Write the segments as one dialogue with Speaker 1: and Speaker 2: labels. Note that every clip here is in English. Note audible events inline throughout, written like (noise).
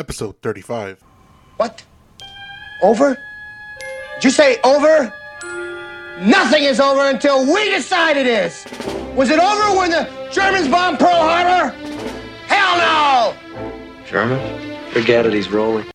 Speaker 1: episode 35.
Speaker 2: What? Over? Did you say over? Nothing is over until we decide it is. Was it over when the Germans bombed Pearl Harbor? Hell no!
Speaker 3: German? Forget it, he's rolling.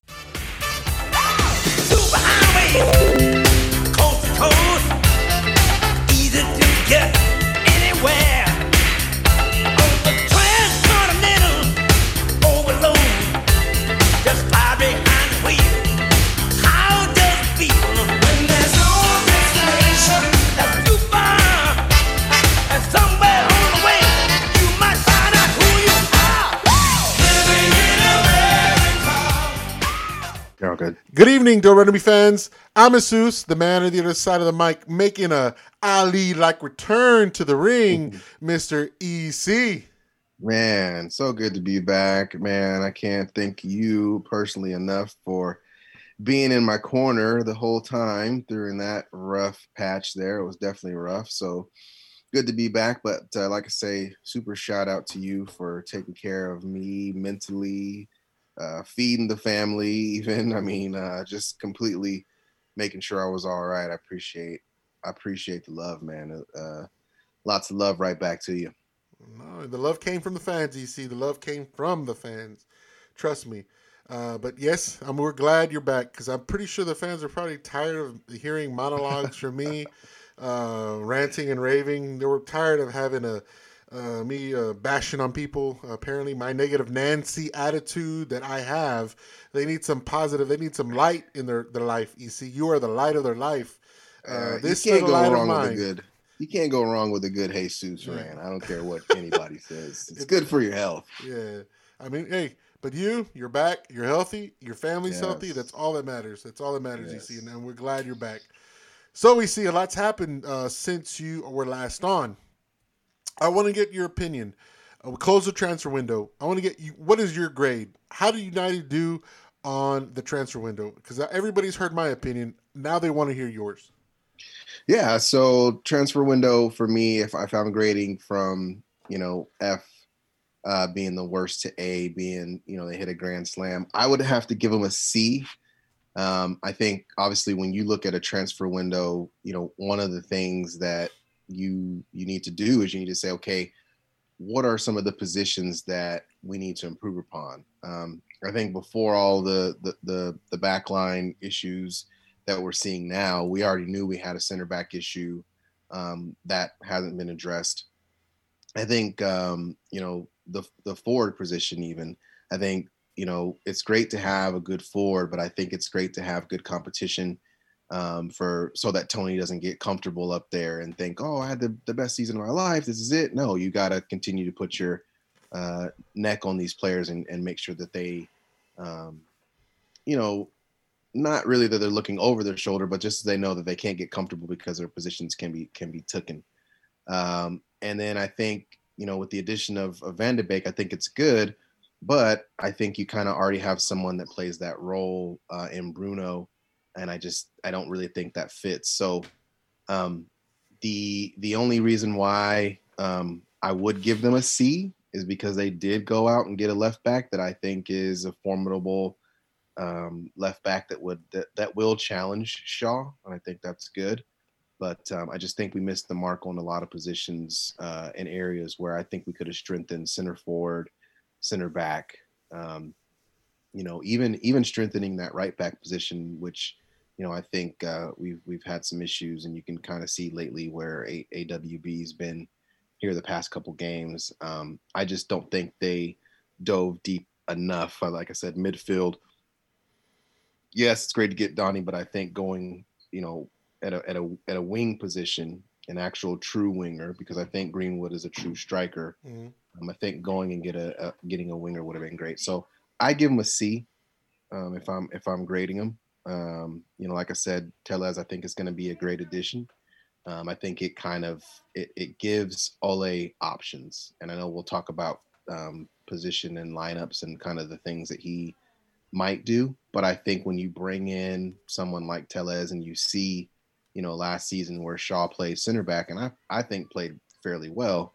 Speaker 4: Good.
Speaker 1: Evening, Door Enemy fans. I'm Asus, the man on the other side of the mic, making a Ali like return to the ring, (laughs) Mr. EC.
Speaker 4: Man, so good to be back. Man, I can't thank you personally enough for being in my corner the whole time during that rough patch there. It was definitely rough. So good to be back. But uh, like I say, super shout out to you for taking care of me mentally, uh, feeding the family, (laughs) even. I mean, uh, just completely making sure I was all right. I appreciate, I appreciate the love, man. Uh, lots of love right back to you.
Speaker 1: No, the love came from the fans, You see, The love came from the fans. Trust me. Uh, but yes, I'm, we're glad you're back because I'm pretty sure the fans are probably tired of hearing monologues from me, (laughs) uh, ranting and raving. They were tired of having a uh, me uh, bashing on people. apparently, my negative Nancy attitude that I have. They need some positive. They need some light in their, their life. EC, you are the light of their life. Uh, this
Speaker 4: you can't go
Speaker 1: light
Speaker 4: wrong with a good. You can't go wrong with a good Jesus ran. I don't care what (laughs) anybody says. It's good for your health.
Speaker 1: Yeah. I mean, hey, but you, you're back. You're healthy. Your family's healthy. That's all that matters. That's all that matters,
Speaker 4: Yes.
Speaker 1: EC. And, and we're glad you're back. So we see a lot's happened uh, since you were last on. I want to get your opinion. Uh, we close the transfer window. I want to get you. What is your grade? How did United do on the transfer window? Because everybody's heard my opinion. Now they want to hear yours.
Speaker 4: Yeah. So transfer window for me, if, if I'm grading from you know F uh, being the worst to A being you know they hit a grand slam, I would have to give them a C. Um, I think obviously when you look at a transfer window, you know one of the things that you you need to do is you need to say, okay, what are some of the positions that we need to improve upon? Um, I think before all the the the, the backline issues that we're seeing now, we already knew we had a center back issue um, that hasn't been addressed. I think um, you know the the forward position even. I think you know it's great to have a good forward, but I think it's great to have good competition um, for so that Tony doesn't get comfortable up there and think, oh, I had the, the best season of my life. This is it. No, you got to continue to put your uh, neck on these players and, and make sure that they, um, you know, not really that they're looking over their shoulder, but just so they know that they can't get comfortable because their positions can be can be taken. Um, and then I think you know with the addition of, of Van de Beek, I think it's good, but I think you kind of already have someone that plays that role uh, in Bruno, and I just I don't really think that fits. So um, the the only reason why um, I would give them a C is because they did go out and get a left back that I think is a formidable um, left back that would that, that will challenge Shaw, and I think that's good. But um, I just think we missed the mark on a lot of positions uh, in areas where I think we could have strengthened center forward, center back. Um, you know, even even strengthening that right back position, which you know I think uh, we've we've had some issues, and you can kind of see lately where a- AWB's been here the past couple games. Um, I just don't think they dove deep enough. Like I said, midfield yes, it's great to get Donnie, but I think going, you know, at a at a at a wing position, an actual true winger, because I think Greenwood is a true striker.
Speaker 1: Mhm.
Speaker 4: Um, I think going and get a, a getting a winger would have been great. So I give him a C um, if I'm if I'm grading him. Um, you know, like I said, Telles I think is going to be a great addition. Um, I think it kind of it, it gives Ole options, and I know we'll talk about um, position and lineups and kind of the things that he might do. But I think when you bring in someone like Telles and you see, you know, last season where Shaw played center back and I, I think played fairly well,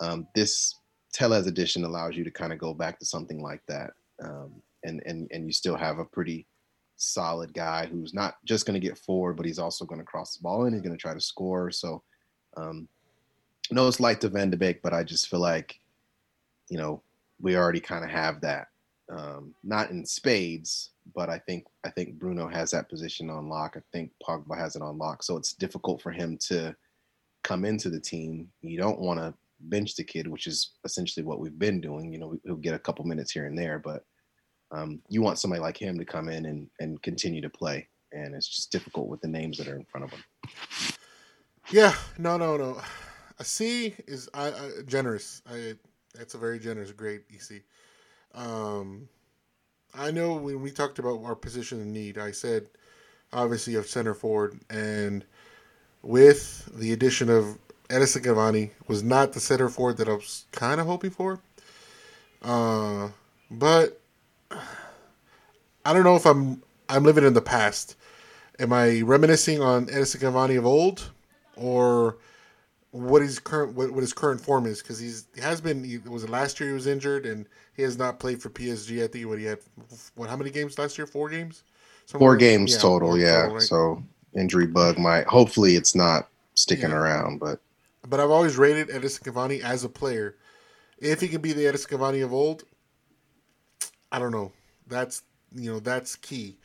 Speaker 4: um, this Telles edition allows you to kind of go back to something like that. Um, and and and you still have a pretty solid guy who's not just going to get forward, but he's also going to cross the ball and he's going to try to score. So, um, no slight to Van de Beek, but I just feel like, you know, we already kind of have that. Um, not in spades, but I think I think Bruno has that position on lock. I think Pogba has it on lock, so it's difficult for him to come into the team. You don't want to bench the kid, which is essentially what we've been doing. You know, he'll get a couple minutes here and there, but um, you want somebody like him to come in and and continue to play. And it's just difficult with the names that are in front of him.
Speaker 1: Yeah, no, no, no. A C is I, I generous. I that's a very generous grade. EC. Um, I know when we talked about our position in need, I said obviously of center forward, and with the addition of Edison Cavani, was not the center forward that I was kind of hoping for. Uh, but I don't know if I'm I'm living in the past. Am I reminiscing on Edison Cavani of old, or what his current what, what his current form is? Because he's he has been he, was it last year he was injured and he has not played for PSG. I think what he had what how many games last year? Four games. Something
Speaker 4: Four
Speaker 1: like-
Speaker 4: games
Speaker 1: yeah,
Speaker 4: total,
Speaker 1: four
Speaker 4: yeah.
Speaker 1: total, right?
Speaker 4: So injury bug might. Hopefully, it's not sticking
Speaker 1: Yeah.
Speaker 4: around, but
Speaker 1: But I've always rated Edison Cavani as a player. If he can be the Edison Cavani of old, I don't know. That's you know that's key.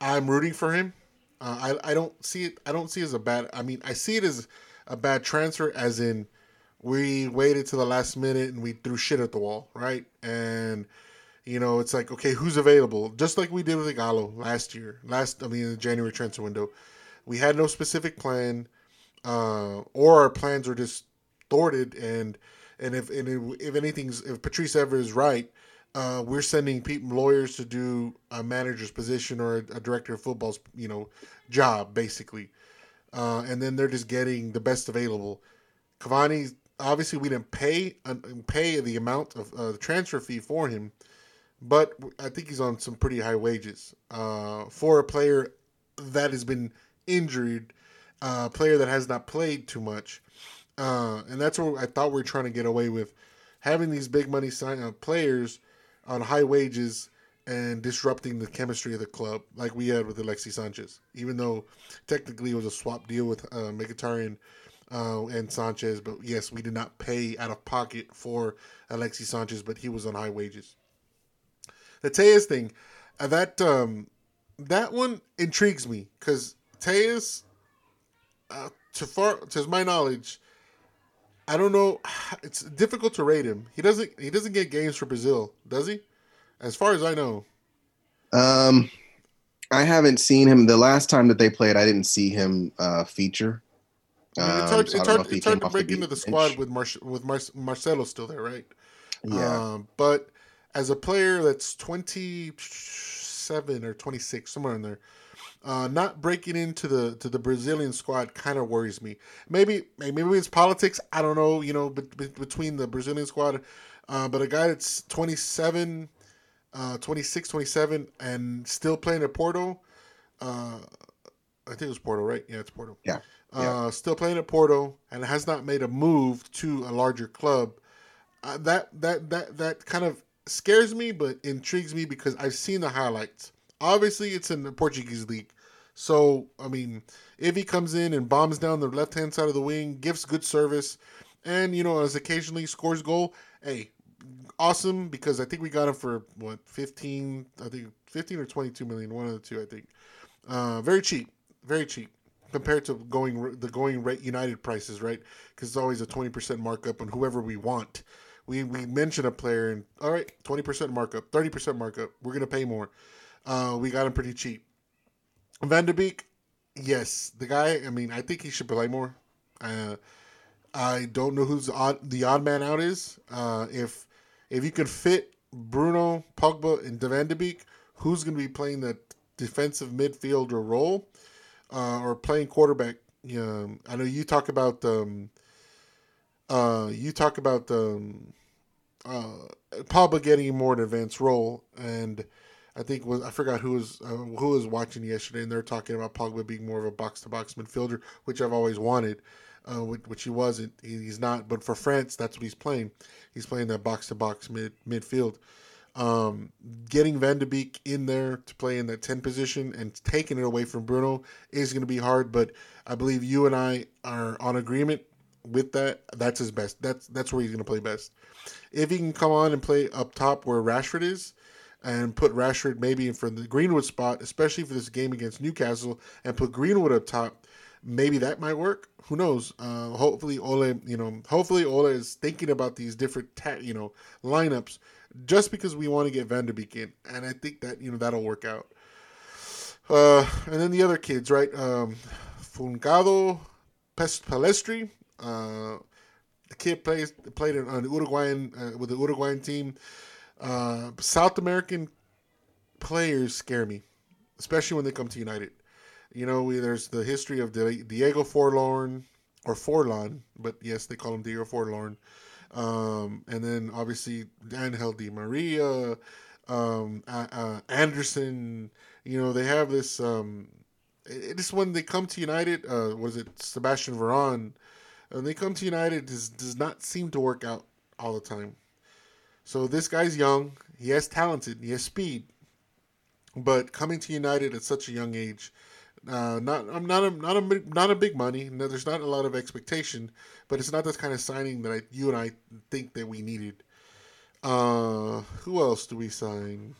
Speaker 1: I'm rooting for him. Uh, I I don't see it. I don't see it as a bad. I mean, I see it as a bad transfer, as in we waited to the last minute and we threw shit at the wall, right? And you know, it's like okay, who's available? Just like we did with Ighalo last year. Last, I mean, in the January transfer window, we had no specific plan uh, or our plans were just thwarted and and if and if anything's if Patrice Evra right, uh, we're sending lawyers to do a manager's position or a, a director of football's you know job basically, uh, and then they're just getting the best available. Cavani obviously we didn't pay uh, pay the amount of uh, the transfer fee for him, but I think he's on some pretty high wages. Uh, for a player that has been injured uh, player that has not played too much, uh, and that's what I thought we are trying to get away with, having these big money sign uh, players on high wages and disrupting the chemistry of the club, like we had with Alexis Sanchez. Even though technically it was a swap deal with uh, Mkhitaryan uh, and Sanchez, but yes, we did not pay out of pocket for Alexis Sanchez, but he was on high wages. The Tejas thing, uh, that um, that one intrigues me because Tejas uh, to far to my knowledge, I don't know. (sighs) It's difficult to rate him. He doesn't he doesn't get games for Brazil, does he? As far as I know.
Speaker 4: um, I haven't seen him. The last time that they played, I didn't see him uh, feature.
Speaker 1: I mean, it's
Speaker 4: Um,
Speaker 1: hard,
Speaker 4: so
Speaker 1: it's hard, it's hard to
Speaker 4: off the
Speaker 1: break into the squad with Mar- with Mar- Marcelo still there, right?
Speaker 4: Yeah,
Speaker 1: Um, but as a player that's 27 or 26, somewhere in there, uh, not breaking into the to the Brazilian squad kind of worries me. Maybe maybe it's politics. I don't know. You know, bet- bet- between the Brazilian squad, uh, but a guy that's 27, uh, 26, 27, and still playing at Porto. Uh, I think it was Porto, right? Yeah, it's Porto.
Speaker 4: Yeah.
Speaker 1: Uh, still playing at Porto and has not made a move to a larger club. Uh, that that that that kind of scares me, but intrigues me because I've seen the highlights. Obviously, it's in the Portuguese league, so I mean, if he comes in and bombs down the left hand side of the wing, gives good service, and you know, as occasionally scores goal, hey, awesome because I think we got him for what fifteen, I think fifteen or twenty two million, one of the two, I think. Uh, very cheap, very cheap compared to going the going rate United prices, right? Because it's always a twenty percent markup on whoever we want. We we mention a player and all right, twenty percent markup, thirty percent markup. We're gonna pay more. Uh, we got him pretty cheap. Van de Beek, yes, the guy. I mean, I think he should play more. Uh, I don't know who's odd, the odd man out is. Uh, if if you could fit Bruno, Pogba, and Van de Beek, who's going to be playing the defensive midfielder role uh, or playing quarterback? I know you talk about um, uh, you talk about um, uh, Pogba getting more an advanced role, and I think was I forgot who was uh, who was watching yesterday, and they're talking about Pogba being more of a box to box midfielder, which I've always wanted, uh, which, he wasn't. He- He's not, but for France, that's what he's playing. He's playing that box to box mid midfield. Um, getting Van de Beek in there to play in that 10 position and taking it away from Bruno is going to be hard, but I believe you and I are on agreement with that. That's his best. That's that's where he's going to play best. If he can come on and play up top where Rashford is, and put Rashford maybe in for the Greenwood spot, especially for this game against Newcastle, and put Greenwood up top, maybe that might work. Who knows? Uh, hopefully, Ole, you know, hopefully Ole is thinking about these different, ta- you know, lineups just because we want to get Van de Beek in, and I think that you know that'll work out. Uh, and then the other kids, right? Um, Facundo Pest Pellistri. Uh, the kid plays played on Uruguayan uh, with the Uruguayan team. Uh, South American players scare me, especially when they come to United. You know, we, there's the history of Diego Forlorn or Forlon, but yes, they call him Diego Forlorn. Um, and then obviously Angel Di Maria, um, uh, uh, Anderson. You know, they have this. Um, it's when they come to United. Uh, was it Sebastian Veron? When they come to United, does does not seem to work out all the time. So this guy's young. He has talented. He has speed. But coming to United at such a young age, uh, not I'm not a not a big- not a big money. No, there's not a lot of expectation, but it's not this kind of signing that I, you and I think that we needed. Uh, who else do we sign?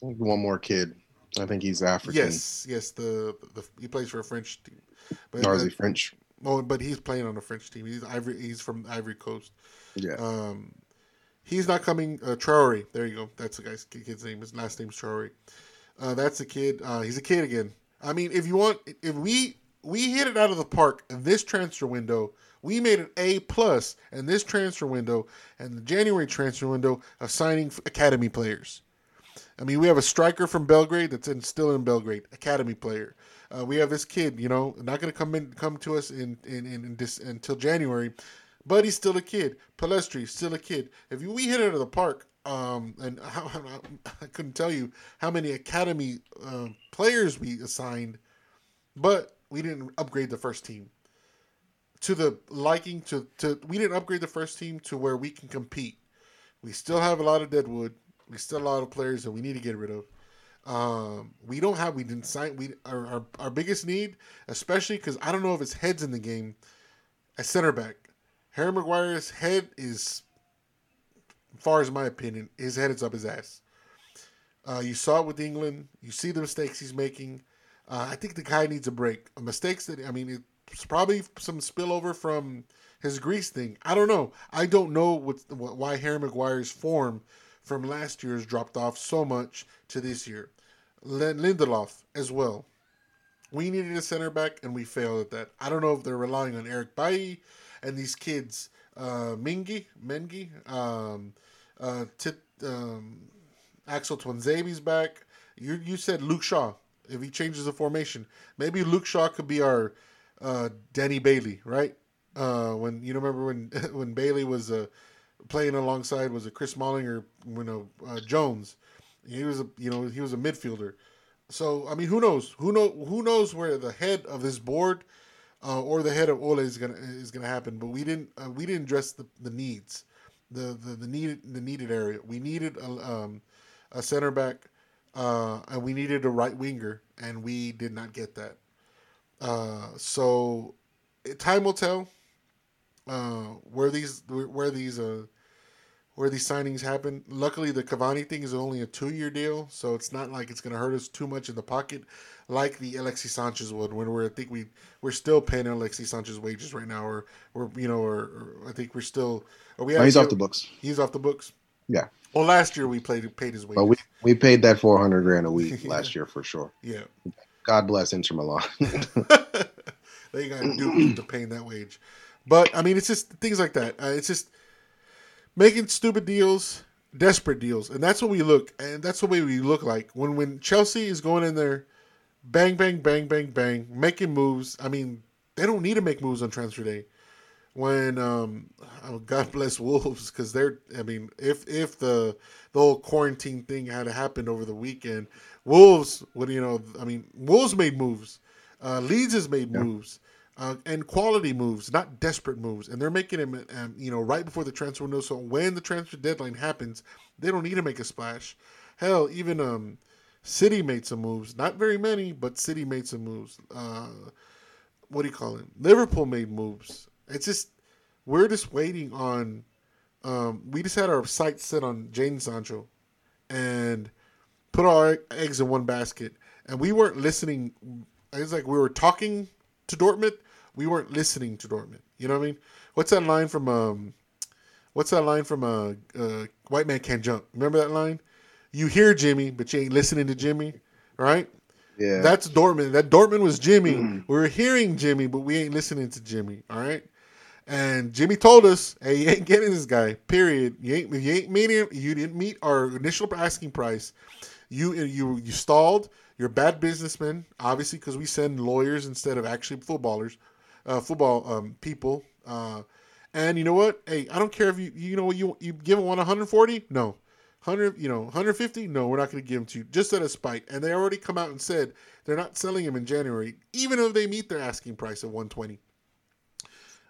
Speaker 4: One more kid. I think he's African.
Speaker 1: Yes, yes. The, the he plays for a French team, but
Speaker 4: is he French?
Speaker 1: oh, but he's playing on a French team. He's Ivory. He's from Ivory Coast.
Speaker 4: Yeah.
Speaker 1: Um, he's not coming. Uh, Traore. There you go. That's the guy's kid's name. His last name's Traore. Uh, that's the kid. Uh, he's a kid again. I mean, if you want, if we we hit it out of the park this transfer window, we made an A plus in this transfer window and the January transfer window of signing academy players. I mean, we have a striker from Belgrade that's in, still in Belgrade, academy player. Uh, we have this kid, you know, not going to come in, come to us in in, in, in until January, but he's still a kid. Pellistri still a kid. If you, we hit it out of the park, um, and (laughs) how, I couldn't tell you how many academy uh, players we assigned, but we didn't upgrade the first team to the liking to to. We didn't upgrade the first team to where we can compete. We still have a lot of deadwood. We still have a lot of players that we need to get rid of. Um, we don't have. We didn't sign. We our our, our biggest need, especially because I don't know if his head's in the game. At center back, Harry Maguire's head is, far as my opinion, his head is up his ass. Uh, you saw it with England. You see the mistakes he's making. Uh, I think the guy needs a break. Mistakes that I mean, it's probably some spillover from his Greece thing. I don't know. I don't know what why Harry Maguire's form from last year has dropped off so much to this year. Lindelof as well. We needed a center back and we failed at that. I don't know if they're relying on Eric Bailly and these kids, uh, Mingi, Mengi, um, uh, Tit, um, Axel Tuanzebe's back. You you said Luke Shaw. If he changes the formation, maybe Luke Shaw could be our uh, Danny Bailey, right? Uh, when you remember when (laughs) when Bailey was uh, playing alongside was a Chris Smalling or you know uh, Jones. He was a you know he was a midfielder. So I mean, who knows? Who know? Who knows where the head of this board uh, or the head of Ole is gonna is gonna happen? But we didn't uh, we didn't address the, the needs, the, the the needed the needed area. We needed a, um, a center back, uh, and we needed a right winger, and we did not get that. Uh, so time will tell uh, where these where these uh, where these signings happen. Luckily, the Cavani thing is only a two-year deal, so it's not like it's going to hurt us too much in the pocket, like the Alexis Sanchez would. When we're, I think we we're still paying Alexis Sanchez wages right now, or or you know, or, or I think we're still. We
Speaker 4: No, he's off the books.
Speaker 1: He's off the books.
Speaker 4: Yeah.
Speaker 1: Well, last year we played paid his wages.
Speaker 4: But we, we paid that 400 grand a week (laughs) last year for sure.
Speaker 1: yeah.
Speaker 4: God bless Inter Milan. (laughs) (laughs)
Speaker 1: they got duped to paying that wage. But I mean, it's just things like that. Uh, it's just making stupid deals, desperate deals, and that's what we look, and that's the way we look like when when Chelsea is going in there, bang, bang, bang, bang, bang, making moves. I mean, they don't need to make moves on transfer day. When um, oh, God bless Wolves because they're. I mean, if if the the whole quarantine thing had happened over the weekend, Wolves would you know. I mean, Wolves made moves. Uh, Leeds has made moves. uh, and quality moves, not desperate moves. And they're making them, um, you know, right before the transfer window. So when the transfer deadline happens, they don't need to make a splash. Hell, even um, City made some moves. Not very many, but City made some moves. Uh, what do you call it? Liverpool made moves. It's just we're just waiting on. Um, we just had our sights set on Jadon Sancho, and put our eggs in one basket. And we weren't listening. It's like we were talking to Dortmund. We weren't listening to Dortmund. You know what I mean? What's that line from? Um, what's that line from? Uh, uh, White man can't jump. Remember that line? You hear Jimmy, but you ain't listening to Jimmy, right?
Speaker 4: Yeah.
Speaker 1: That's Dortmund. That Dortmund was Jimmy. We were hearing Jimmy, but we ain't listening to Jimmy. All right. And Jimmy told us, "Hey, you ain't getting this guy. Period. You ain't. You ain't meeting. You didn't meet our initial asking price. You you you stalled. You're a bad businessman, obviously, because we send lawyers instead of actually footballers, uh, football um, people. Uh, and you know what? Hey, I don't care if you you know you you give him one 140. No, 100 you know 150 no we're not going to give him to you. Just out of spite. And they already come out and said they're not selling him in january even if they meet their asking price of 120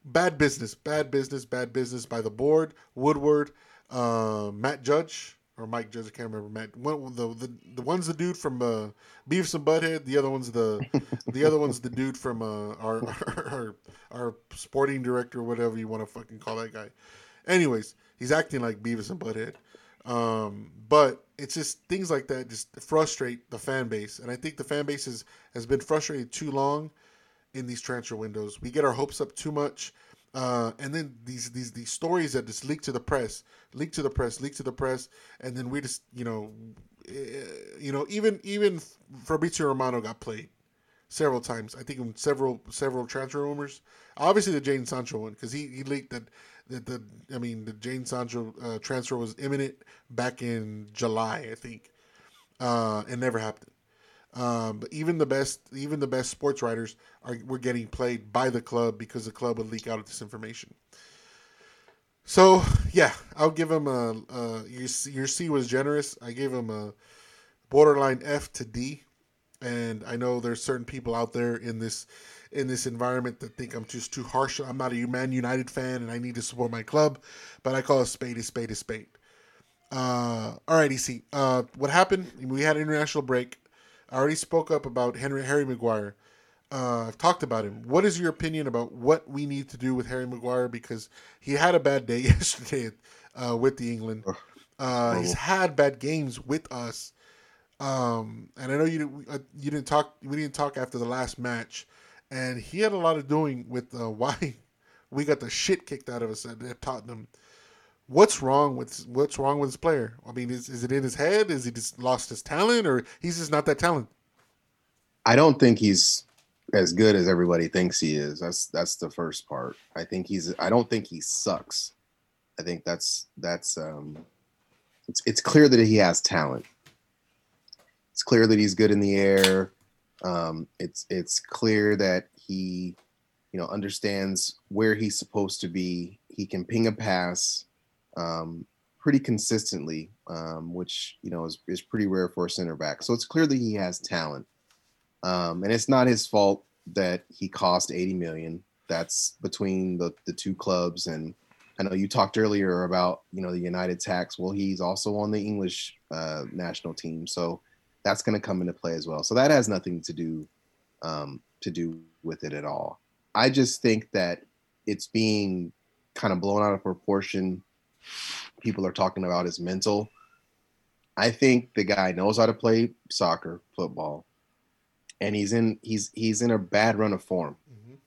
Speaker 1: bad business bad business bad business by the board woodward uh, matt judge or mike judge i can't remember matt one, the, the, the one's the dude from uh, beavis and butthead the other one's the (laughs) the other one's the dude from uh, our, (laughs) our our sporting director whatever you want to fucking call that guy. Anyways he's acting like beavis and butthead um, but it's just things like that just frustrate the fan base, and I think the fan base has has been frustrated too long in these transfer windows. We get our hopes up too much, uh, and then these these these stories that just leak to the press, leak to the press, leak to the press, and then we just you know, eh, you know even even Fabrizio Romano got played several times. I think in several several transfer rumors. Obviously the Jadon Sancho one because he he leaked that that the I mean the Jadon Sancho uh, transfer was imminent back in July I think. Uh, it never happened. Um, but even the best even the best sports writers are were getting played by the club because the club would leak out of this information. So yeah, I'll give him a, a your your C was generous. I gave him a borderline F to D, and I know there's certain people out there in this in this environment that think I'm just too harsh. I'm not a Man United fan, and I need to support my club, but I call a spade a spade a spade. Uh, all right, EC. Uh, what happened? We had an international break. I already spoke up about Henry Harry Maguire. Uh, I've talked about him. What is your opinion about what we need to do with Harry Maguire? Because he had a bad day (laughs) yesterday uh, with the England. Uh, he's had bad games with us. Um, and I know you didn't, uh, you didn't talk. We didn't talk after the last match, and he had a lot of doing with uh, (laughs) why we got the shit kicked out of us at, at Tottenham. What's wrong with what's wrong with this player? I mean, is, is it in his head? Is he just lost his talent, or he's just not that talented?
Speaker 4: I don't think he's as good as everybody thinks he is. That's that's the first part. I think he's I don't think he sucks. I think that's that's um it's it's clear that he has talent. It's clear that he's good in the air. Um it's it's clear that he you know understands where he's supposed to be. He can ping a pass um pretty consistently, um, which you know is, is pretty rare for a center back. So it's clear that he has talent. Um, and it's not his fault that he cost 80 million. That's between the, the two clubs. And I know you talked earlier about, you know, the United tax. Well, he's also on the English uh, national team. So that's going to come into play as well. So that has nothing to do um, to do with it at all. I just think that it's being kind of blown out of proportion. People are talking about his mental. I think the guy knows how to play soccer, football and he's in he's he's in a bad run of form.
Speaker 1: Mhm.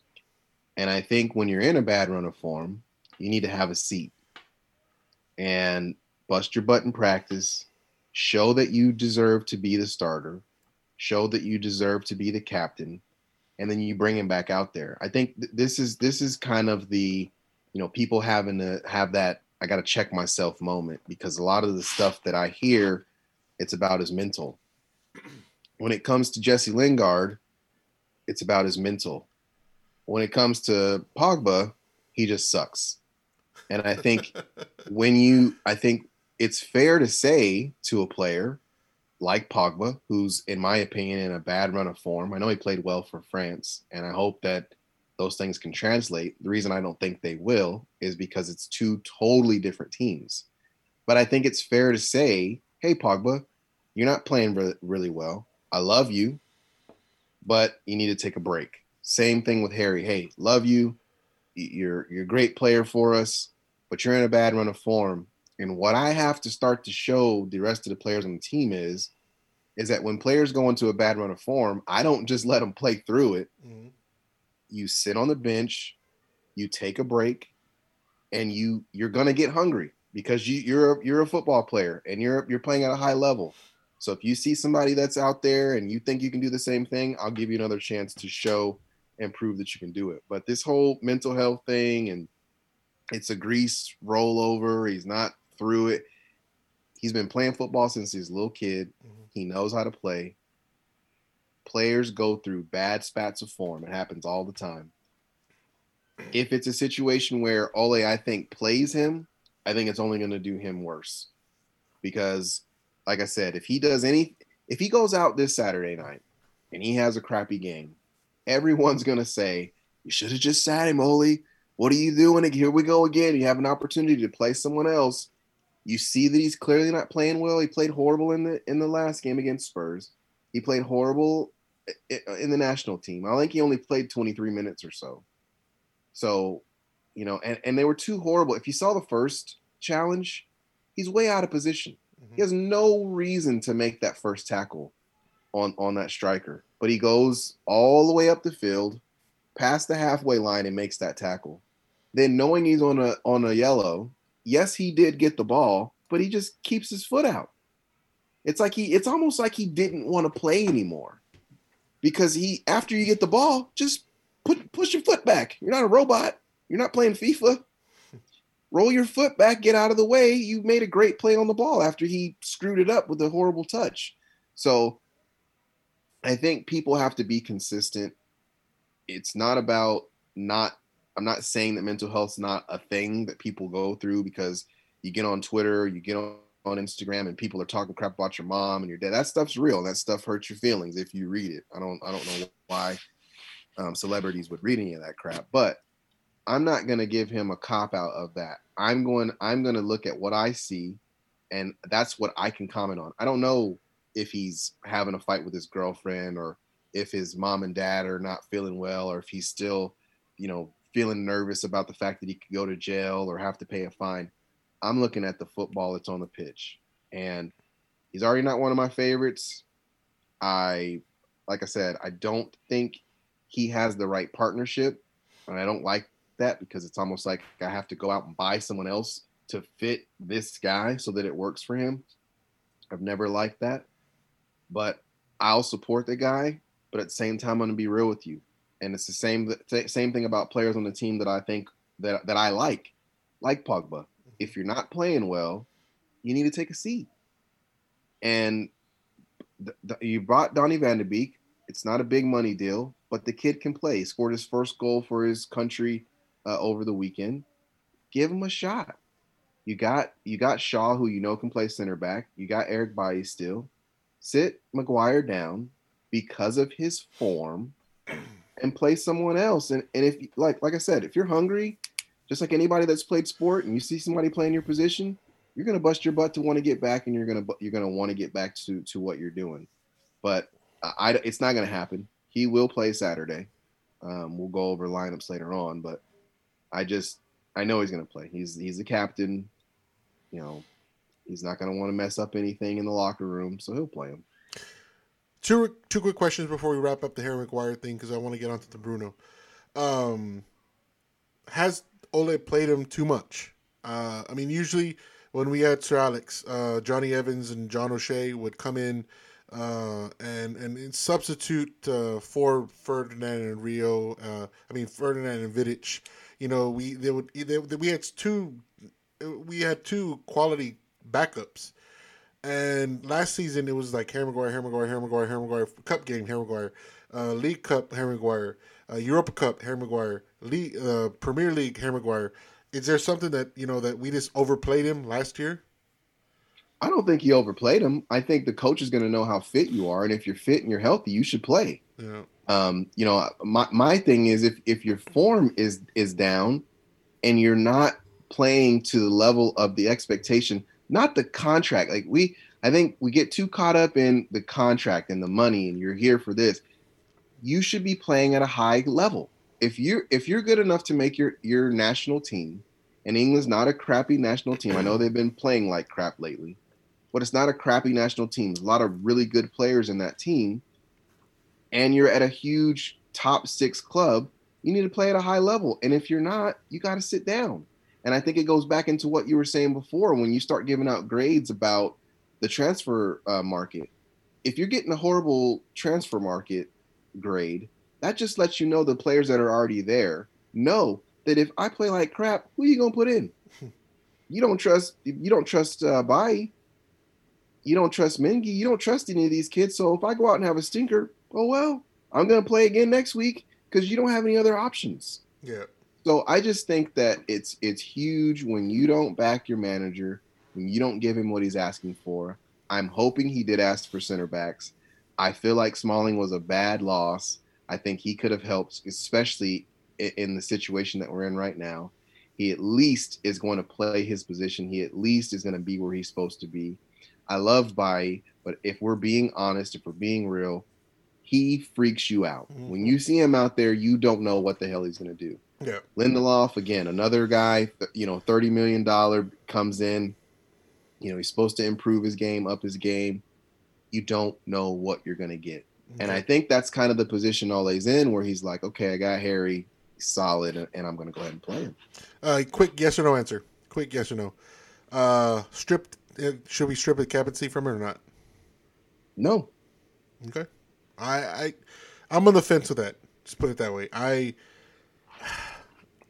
Speaker 4: And I think when you're in a bad run of form, you need to have a seat and bust your butt in practice, show that you deserve to be the starter, show that you deserve to be the captain, and then you bring him back out there. I think th- this is this is kind of the you know people having to have that I got to check myself moment because a lot of the stuff that I hear it's about his mental when it comes to Jesse Lingard, it's about his mental. When it comes to Pogba, he just sucks. And I think (laughs) when you, I think it's fair to say to a player like Pogba, who's, in my opinion, in a bad run of form. I know he played well for France, and I hope that those things can translate. The reason I don't think they will is because it's two totally different teams. But I think it's fair to say, hey, Pogba, you're not playing re- really well. I love you, but you need to take a break. Same thing with Harry. Hey, love you. You're you're a great player for us, but you're in a bad run of form. And what I have to start to show the rest of the players on the team is, is that when players go into a bad run of form, I don't just let them play through it
Speaker 1: Mhm.
Speaker 4: you sit on the bench, you take a break, and you you're gonna get hungry because you you're a, you're a football player and you're you're playing at a high level. So if you see somebody that's out there and you think you can do the same thing, I'll give you another chance to show and prove that you can do it. But this whole mental health thing and it's a grease rollover. He's not through it. He's been playing football since he's a little kid.
Speaker 1: Mhm.
Speaker 4: He knows how to play. Players go through bad spats of form. It happens all the time. If it's a situation where Ole, I think, plays him, I think it's only going to do him worse. Because, like I said, if he does any, if he goes out this Saturday night and he has a crappy game, everyone's going to say, You should have just sat him, Ole. What are you doing? Here we go again. You have an opportunity to play someone else. You see that he's clearly not playing well. He played horrible in the in the last game against Spurs. He played horrible i- i- in the national team. I think he only played 23 minutes or so. So, you know, and, and they were too horrible. If you saw the first challenge, he's way out of position. He mm-hmm. has no reason to make that first tackle on on that striker, but he goes all the way up the field, past the halfway line, and makes that tackle. Then knowing he's on a on a yellow, yes, he did get the ball, but he just keeps his foot out. It's like he it's almost like he didn't want to play anymore. Because he after you get the ball, just put push your foot back. You're not a robot. You're not playing FIFA. Roll your foot back, get out of the way. You made a great play on the ball after he screwed it up with a horrible touch. So I think people have to be consistent. It's not about not I'm not saying that mental health's not a thing that people go through because you get on Twitter, you get on, Instagram and people are talking crap about your mom and your dad. That stuff's real. That stuff hurts your feelings if you read it. I don't I don't know why um, celebrities would read any of that crap, but I'm not to give him a cop out of that. I'm going I'm to look at what I see and that's what I can comment on. I don't know if he's having a fight with his girlfriend or if his mom and dad are not feeling well or if he's still, you know, feeling nervous about the fact that he could go to jail or have to pay a fine. I'm looking at the football that's on the pitch and he's already not one of my favorites. I like I said, I don't think he has the right partnership and I don't like that because it's almost like I have to go out and buy someone else to fit this guy so that it works for him. I've never liked that, but I'll support the guy. But at the same time, I'm to be real with you, and it's the same same thing about players on the team that I think that that I like, like Pogba. If you're not playing well, you need to take a seat. And th- th- you brought Donny Van de Beek. It's not a big money deal, but the kid can play. He scored his first goal for his country uh, over the weekend. Give him a shot. You got you got Shaw, who you know can play center back. You got Eric Bailly still. Sit Maguire down because of his form (clears throat) and play someone else. And and if like like I said, if you're hungry, just like anybody that's played sport, and you see somebody playing your position, you're gonna bust your butt to want to get back, and you're gonna you're gonna want to get back to to what you're doing. But I, it's not gonna happen. He will play Saturday. Um, we'll go over lineups later on, but I just I know he's gonna play. He's he's the captain. You know, he's not gonna want to mess up anything in the locker room, so he'll play him.
Speaker 1: Two two quick questions before we wrap up the Harry Maguire thing because I want to get onto the Bruno. Um, has Ole played him too much? Uh, I mean, usually when we had Sir Alex, uh, Jonny Evans and John O'Shea would come in uh, and and substitute uh, for Ferdinand and Rio. Uh, I mean Ferdinand and Vidic. You know, we they would they, we had two we had two quality backups. And last season it was like Harry Maguire, Harry Maguire, Harry Maguire, Harry Maguire, Cup game, Harry Maguire, uh, League Cup, Harry Maguire, uh, Europa Cup, Harry Maguire, League, uh, Premier League, Harry Maguire. Is there something that you know that we just overplayed him last year?
Speaker 4: I don't think he overplayed him. I think the coach is going to know how fit you are, and if you're fit and you're healthy, you should play.
Speaker 1: Yeah.
Speaker 4: Um, you know, my my thing is if if your form is is down and you're not playing to the level of the expectation, not the contract. Like we I think we get too caught up in the contract and the money and you're here for this. You should be playing at a high level. If you're if you're good enough to make your your national team, and England's not a crappy national team. I know they've been playing like crap lately, but it's not a crappy national team. There's a lot of really good players in that team. And you're at a huge top six club, you need to play at a high level. And if you're not, you got to sit down. And I think it goes back into what you were saying before when you start giving out grades about the transfer uh, market. If you're getting a horrible transfer market grade, that just lets you know the players that are already there know that if I play like crap, who are you gonna put in? (laughs) You don't trust you don't trust uh Bai. You don't trust Mengi. You don't trust any of these kids. So if I go out and have a stinker, oh well, I'm gonna play again next week because you don't have any other options.
Speaker 1: Yeah.
Speaker 4: So I just think that it's it's huge when you don't back your manager, when you don't give him what he's asking for. I'm hoping he did ask for center backs. I feel like Smalling was a bad loss. I think he could have helped, especially in the situation that we're in right now. He at least is going to play his position. He at least is going to be where he's supposed to be. I love Bai, but if we're being honest, if we're being real, he freaks you out. Mm-hmm. When you see him out there, you don't know what the hell he's going to do.
Speaker 1: Yeah.
Speaker 4: Lindelof again, another guy, you know, thirty million dollar comes in. You know, he's supposed to improve his game, up his game. You don't know what you're gonna get, and I think that's kind of the position Ole's in, where he's like, okay, I got Harry, solid, and, I'm gonna go ahead and play him.
Speaker 1: Uh, quick yes or no answer. Quick yes or no. Uh, stripped. Uh, should we strip the captaincy from it or not?
Speaker 4: No,
Speaker 1: Okay. I I I'm on the fence with that. Just put it that way. I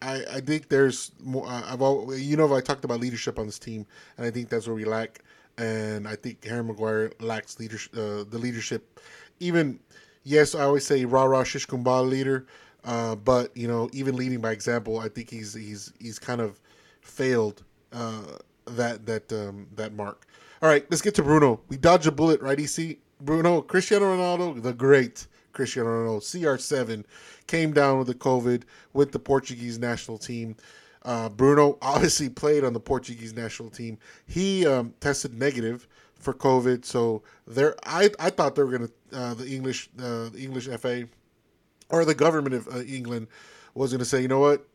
Speaker 1: I I think there's more. Uh, I've al you know I talked about leadership on this team, and I think that's where we lack. And I think Harry Maguire lacks leadership. Uh, the leadership, even yes, I always say rah rah shish kumbah leader. Uh, but you know, even leading by example, I think he's he's he's kind of failed uh, that that um, that mark. All right, let's get to Bruno. We dodged a bullet, right? EC Bruno Cristiano Ronaldo, the great Cristiano Ronaldo, CR7, came down with the COVID with the Portuguese national team. Uh, Bruno (laughs) obviously played on the Portuguese national team. He um, tested negative for COVID, so there. I I thought they were gonna uh, the English uh, the English FA or the government of uh, England was to say, you know what,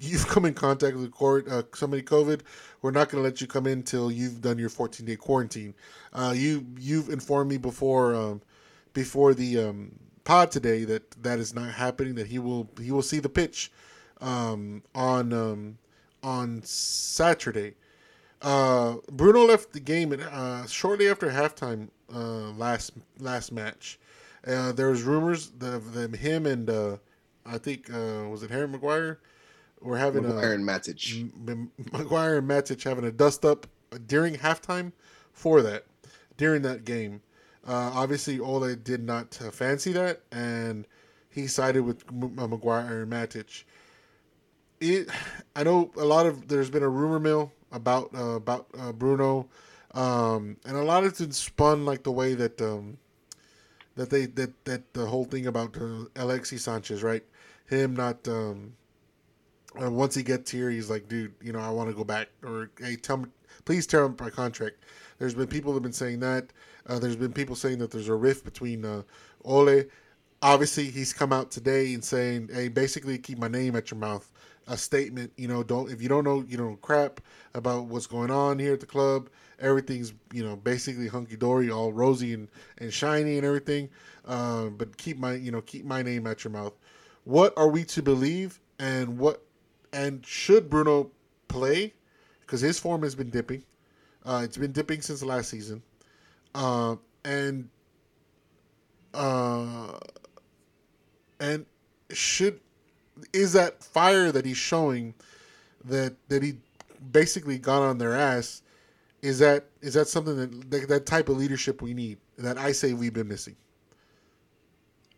Speaker 1: you've come in contact with the court, uh, somebody COVID. We're not going to let you come in till you've done your 14 day quarantine. Uh, you you've informed me before um, before the um, pod today that that is not happening. That he will he will see the pitch um, on um, on Saturday. Uh, Bruno left the game uh, shortly after halftime uh, last last match. Uh, there was rumors that, that him and uh, I think uh, was it Harry Maguire were having
Speaker 4: Maguire
Speaker 1: a
Speaker 4: and Matic.
Speaker 1: M- Maguire and Matic having a dust up during halftime for that during that game. Uh, obviously, Ole did not uh, fancy that, and he sided with M- Maguire and Matic. It, I know a lot of there's been a rumor mill about uh, about uh, Bruno, um, and a lot of it's been spun like the way that um, that they that that the whole thing about uh, Alexis Sanchez, right? Him not um, uh, once he gets here, he's like, dude, you know, I want to go back, or hey, tell me, please tear up my contract. There's been people that have been saying that. Uh, there's been people saying that there's a rift between uh, Ole. Obviously, he's come out today and saying, hey, basically, keep my name at your mouth. A statement, you know, don't if you don't know, you know, crap about what's going on here at the club. Everything's, you know, basically hunky dory, all rosy and, and shiny and everything. Uh, but keep my, you know, keep my name at your mouth. What are we to believe, and what and should Bruno play? Because his form has been dipping. Uh, it's been dipping since last season. Uh, and uh, and should is that fire that he's showing that that he basically got on their ass? Is that is that something that that, that type of leadership we need that I say we've been missing?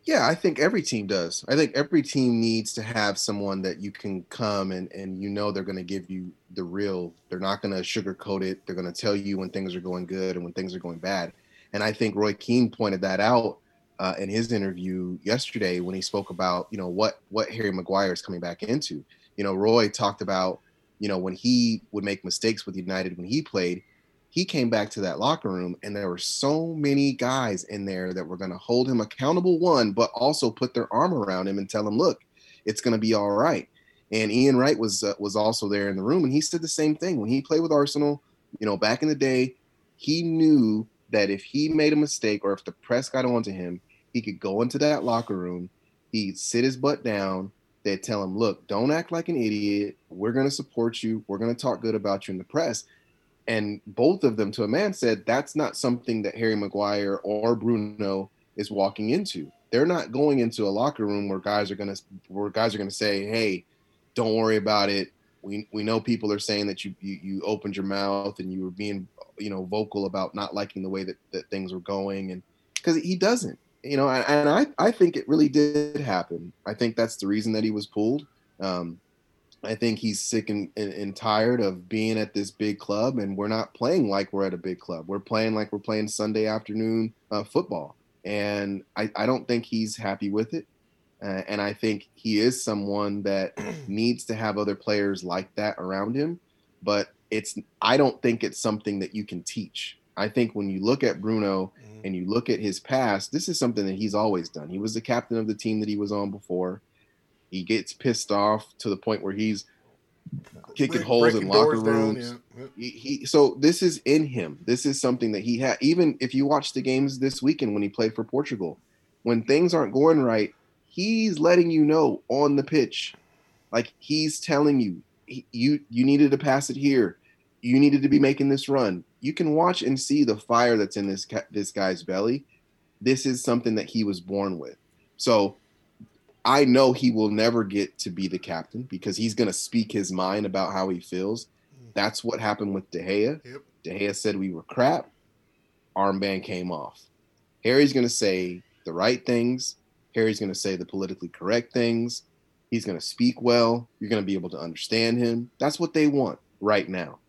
Speaker 4: Yeah, I think every team does. I think every team needs to have someone that you can come and and you know they're going to give you the real. They're not going to sugarcoat it. They're going to tell you when things are going good and when things are going bad. And I think Roy Keane pointed that out uh, in his interview yesterday when he spoke about you know what what Harry Maguire is coming back into. You know, Roy talked about you know when he would make mistakes with United when he played, he came back to that locker room and there were so many guys in there that were going to hold him accountable one but also put their arm around him and tell him look it's going to be all right. And ian wright was uh, was also there in the room and he said the same thing. When he played with arsenal you know back in the day he knew that if he made a mistake or if the press got onto him he could go into that locker room he'd sit his butt down they'd tell him look don't act like an idiot. We're going to support you. We're going to talk good about you in the press and both of them to a man said that's not something that Harry Maguire or Bruno is walking into. They're not going into a locker room where guys are gonna where guys are gonna say, "Hey, don't worry about it. We we know people are saying that you you, you opened your mouth and you were being you know vocal about not liking the way that, that things were going and because he doesn't you know and, and I I think it really did happen. I think that's the reason that he was pulled. Um, I think he's sick and, and, and, tired of being at this big club, and we're not playing like we're at a big club. We're playing like we're playing Sunday afternoon uh, football, and I, I don't think he's happy with it. Uh, and I think he is someone that (clears throat) needs to have other players like that around him. But it's I don't think it's something that you can teach. I think when you look at Bruno mm-hmm. and you look at his past, this is something that he's always done. He was the captain of the team that he was on before. He gets pissed off to the point where he's kicking Break, holes in locker rooms. Down, yeah. he, he, so this is in him. This is something that he had. Even if you watch the games this weekend when he played for Portugal, when things aren't going right, he's letting you know on the pitch, like he's telling you, he, you you needed to pass it here, you needed to be making this run. You can watch and see the fire that's in this this guy's belly. This is something that he was born with. So I know he will never get to be the captain because he's going to speak his mind about how he feels. Mm. That's what happened with De Gea. Yep. De Gea said we were crap. Armband came off. Harry's going to say the right things. Harry's going to say the politically correct things. He's going to speak well. You're going to be able to understand him. That's what they want right now.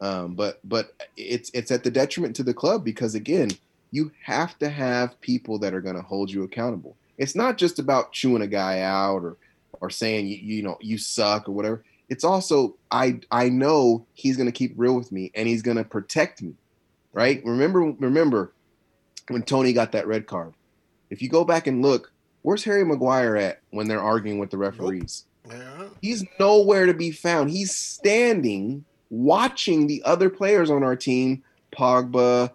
Speaker 4: Um, but but it's it's at the detriment to the club because again, you have to have people that are going to hold you accountable it's not just about chewing a guy out or or saying you, you know you suck or whatever. It's also I I know he's gonna keep real with me and he's gonna protect me, right? Remember remember when Tony got that red card. If you go back and look, where's Harry Maguire at when they're arguing with the referees? Yeah. He's nowhere to be found. He's standing watching the other players on our team, Pogba,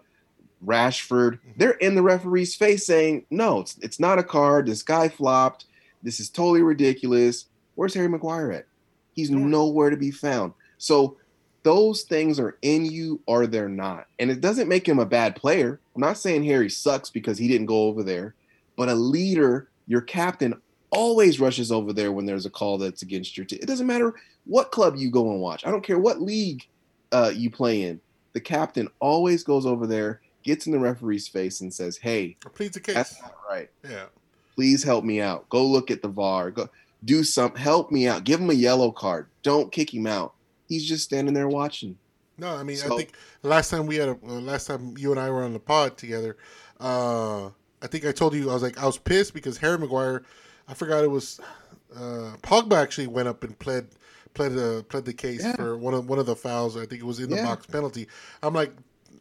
Speaker 4: Rashford, they're in the referee's face saying, "No, it's it's not a card. This guy flopped. This is totally ridiculous." Where's Harry Maguire at? He's nowhere to be found. So those things are in you or they're not. And it doesn't make him a bad player. I'm not saying Harry sucks because he didn't go over there, but a leader, your captain always rushes over there when there's a call that's against your team. It doesn't matter what club you go and watch. I don't care what league uh, you play in. The captain always goes over there gets in the referee's face and says, "Hey,
Speaker 1: pleads the case.
Speaker 4: That's not right.
Speaker 1: Yeah,
Speaker 4: please help me out. Go look at the VAR. Go do some. Help me out. Give him a yellow card. Don't kick him out. He's just standing there watching."
Speaker 1: No, I mean, so, I think last time we had a uh, last time you and I were on the pod together, uh, I think I told you I was like I was pissed because Harry Maguire, I forgot it was uh, Pogba actually went up and pled pled the pled the case yeah. for one of one of the fouls. I think it was in the yeah. box penalty. I'm like,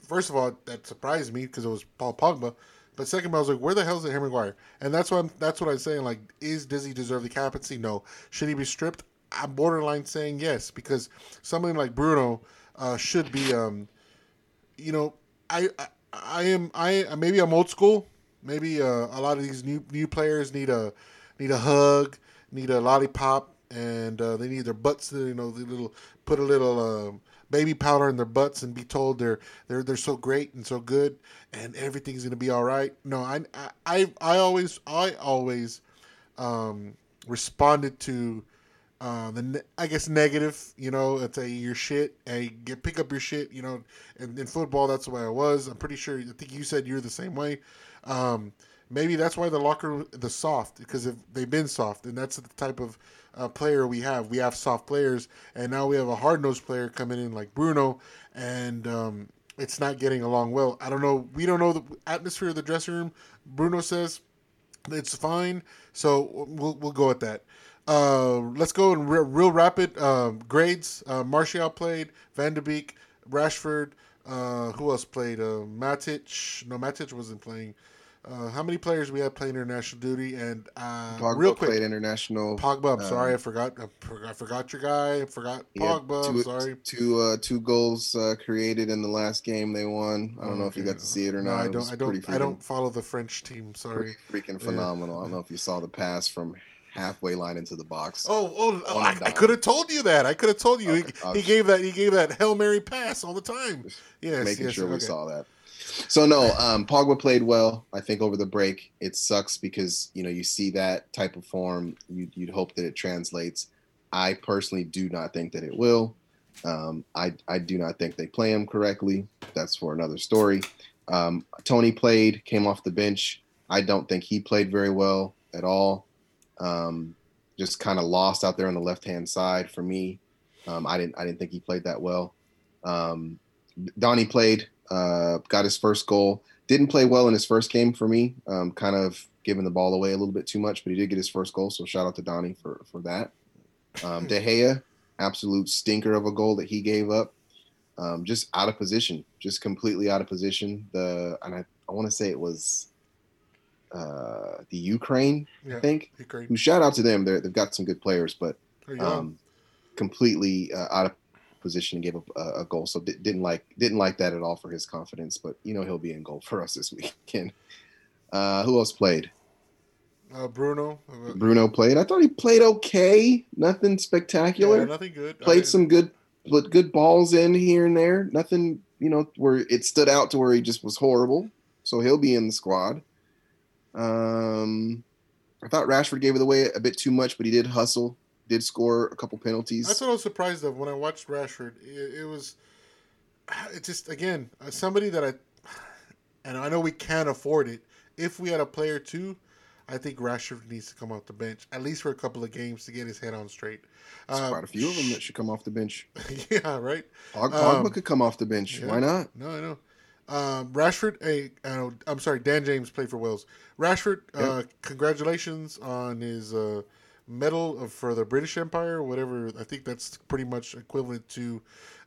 Speaker 1: first of all, that surprised me because it was Paul Pogba. But second, I was like, where the hell is Harry Maguire? And that's what I'm, that's what I'm saying. Like, is does he deserve the captaincy? No. Should he be stripped? I'm borderline saying yes because something like Bruno uh, should be. Um, you know, I, I I am I maybe I'm old school. Maybe uh, a lot of these new new players need a need a hug, need a lollipop, and uh, they need their butts. You know, the little put a little um, baby powder in their butts and be told they're they're they're so great and so good and everything's gonna be all right. No, I I I always I always um, responded to uh, the I guess negative. You know, it's a your shit. Hey, get pick up your shit. You know, and in football, that's the way I was. I'm pretty sure. I think you said you're the same way. Um, maybe that's why the locker the soft because if they've been soft, and that's the type of uh, player we have. We have soft players, and now we have a hard nosed player coming in like Bruno, and um, it's not getting along well. I don't know. We don't know the atmosphere of the dressing room. Bruno says It's fine. So we'll we'll go with that. Uh, let's go in real, real rapid um, grades. Uh, Martial played. Van de Beek, Rashford. Uh, who else played? Uh, Matic. No, Matic wasn't playing. Uh, how many players we have playing international duty? And uh,
Speaker 4: Pogba
Speaker 1: real quick,
Speaker 4: played international.
Speaker 1: Pogba. I'm
Speaker 4: um,
Speaker 1: sorry, I forgot. I forgot, I forgot your guy. I forgot Pogba. I'm
Speaker 4: two,
Speaker 1: sorry.
Speaker 4: Two uh, two goals uh, created in the last game they won. I don't know if you got to see it or
Speaker 1: No,
Speaker 4: not.
Speaker 1: I don't. I don't. I don't follow the French team. Sorry.
Speaker 4: freaking phenomenal. I don't know if you saw the pass from halfway line into the box.
Speaker 1: Oh, oh! oh I, I could have told you that. I could have told you.
Speaker 4: Okay,
Speaker 1: he, he gave that. He gave that hail mary pass all the time. Yes,
Speaker 4: making
Speaker 1: yes,
Speaker 4: sure we saw that. So no, um, Pogba played well. I think over the break, it sucks because you know you see that type of form. You, you'd hope that it translates. I personally do not think that it will. Um, I I do not think they play him correctly. That's for another story. Um, Tony played, came off the bench. I don't think he played very well at all. Um, just kind of lost out there on the left hand side for me. Um, I didn't I didn't think he played that well. Um, Donnie played, uh, got his first goal. Didn't play well in his first game for me. Um, kind of giving the ball away a little bit too much, but he did get his first goal. So shout out to Donnie for for that. Um, De Gea, absolute stinker of a goal that he gave up. Um, just out of position, just completely out of position. The and I, I want to say it was uh, the Ukraine,
Speaker 1: Yeah,
Speaker 4: I think.
Speaker 1: great.
Speaker 4: Who shout out to them? They're, they've got some good players, but um, completely uh, out of position and gave up a, a goal. So di- didn't like didn't like that at all for his confidence. But you know he'll be in goal (laughs) for us this weekend. Uh, who else played?
Speaker 1: uh, Bruno.
Speaker 4: Bruno played. I thought he played okay. Nothing
Speaker 1: yeah,
Speaker 4: spectacular.
Speaker 1: nothing good.
Speaker 4: played
Speaker 1: I-
Speaker 4: some good put good balls in here and there. Nothing you know where it stood out to where he just was horrible. So he'll be in the squad. Um, I thought Rashford gave it away a bit too much, but he did hustle. Did score a couple penalties.
Speaker 1: That's what I was surprised of when I watched Rashford. It, it was, (sighs) it just again uh, somebody that I, (sighs) and I know we can't afford it. If we had a player too, I think Rashford needs to come off the bench at least for a couple of games to get his head on straight.
Speaker 4: There's
Speaker 1: Uh,
Speaker 4: quite a few of them that should come off the bench. (laughs)
Speaker 1: yeah, right.
Speaker 4: Pog- Pogba
Speaker 1: Um,
Speaker 4: could come off the bench.
Speaker 1: yeah.
Speaker 4: Why not?
Speaker 1: No, I know. Um, Rashford, hey, uh, I'm sorry, Dan James played for Wales. Rashford, uh, congratulations on his uh, medal of, for the British Empire, whatever. I think that's pretty much equivalent to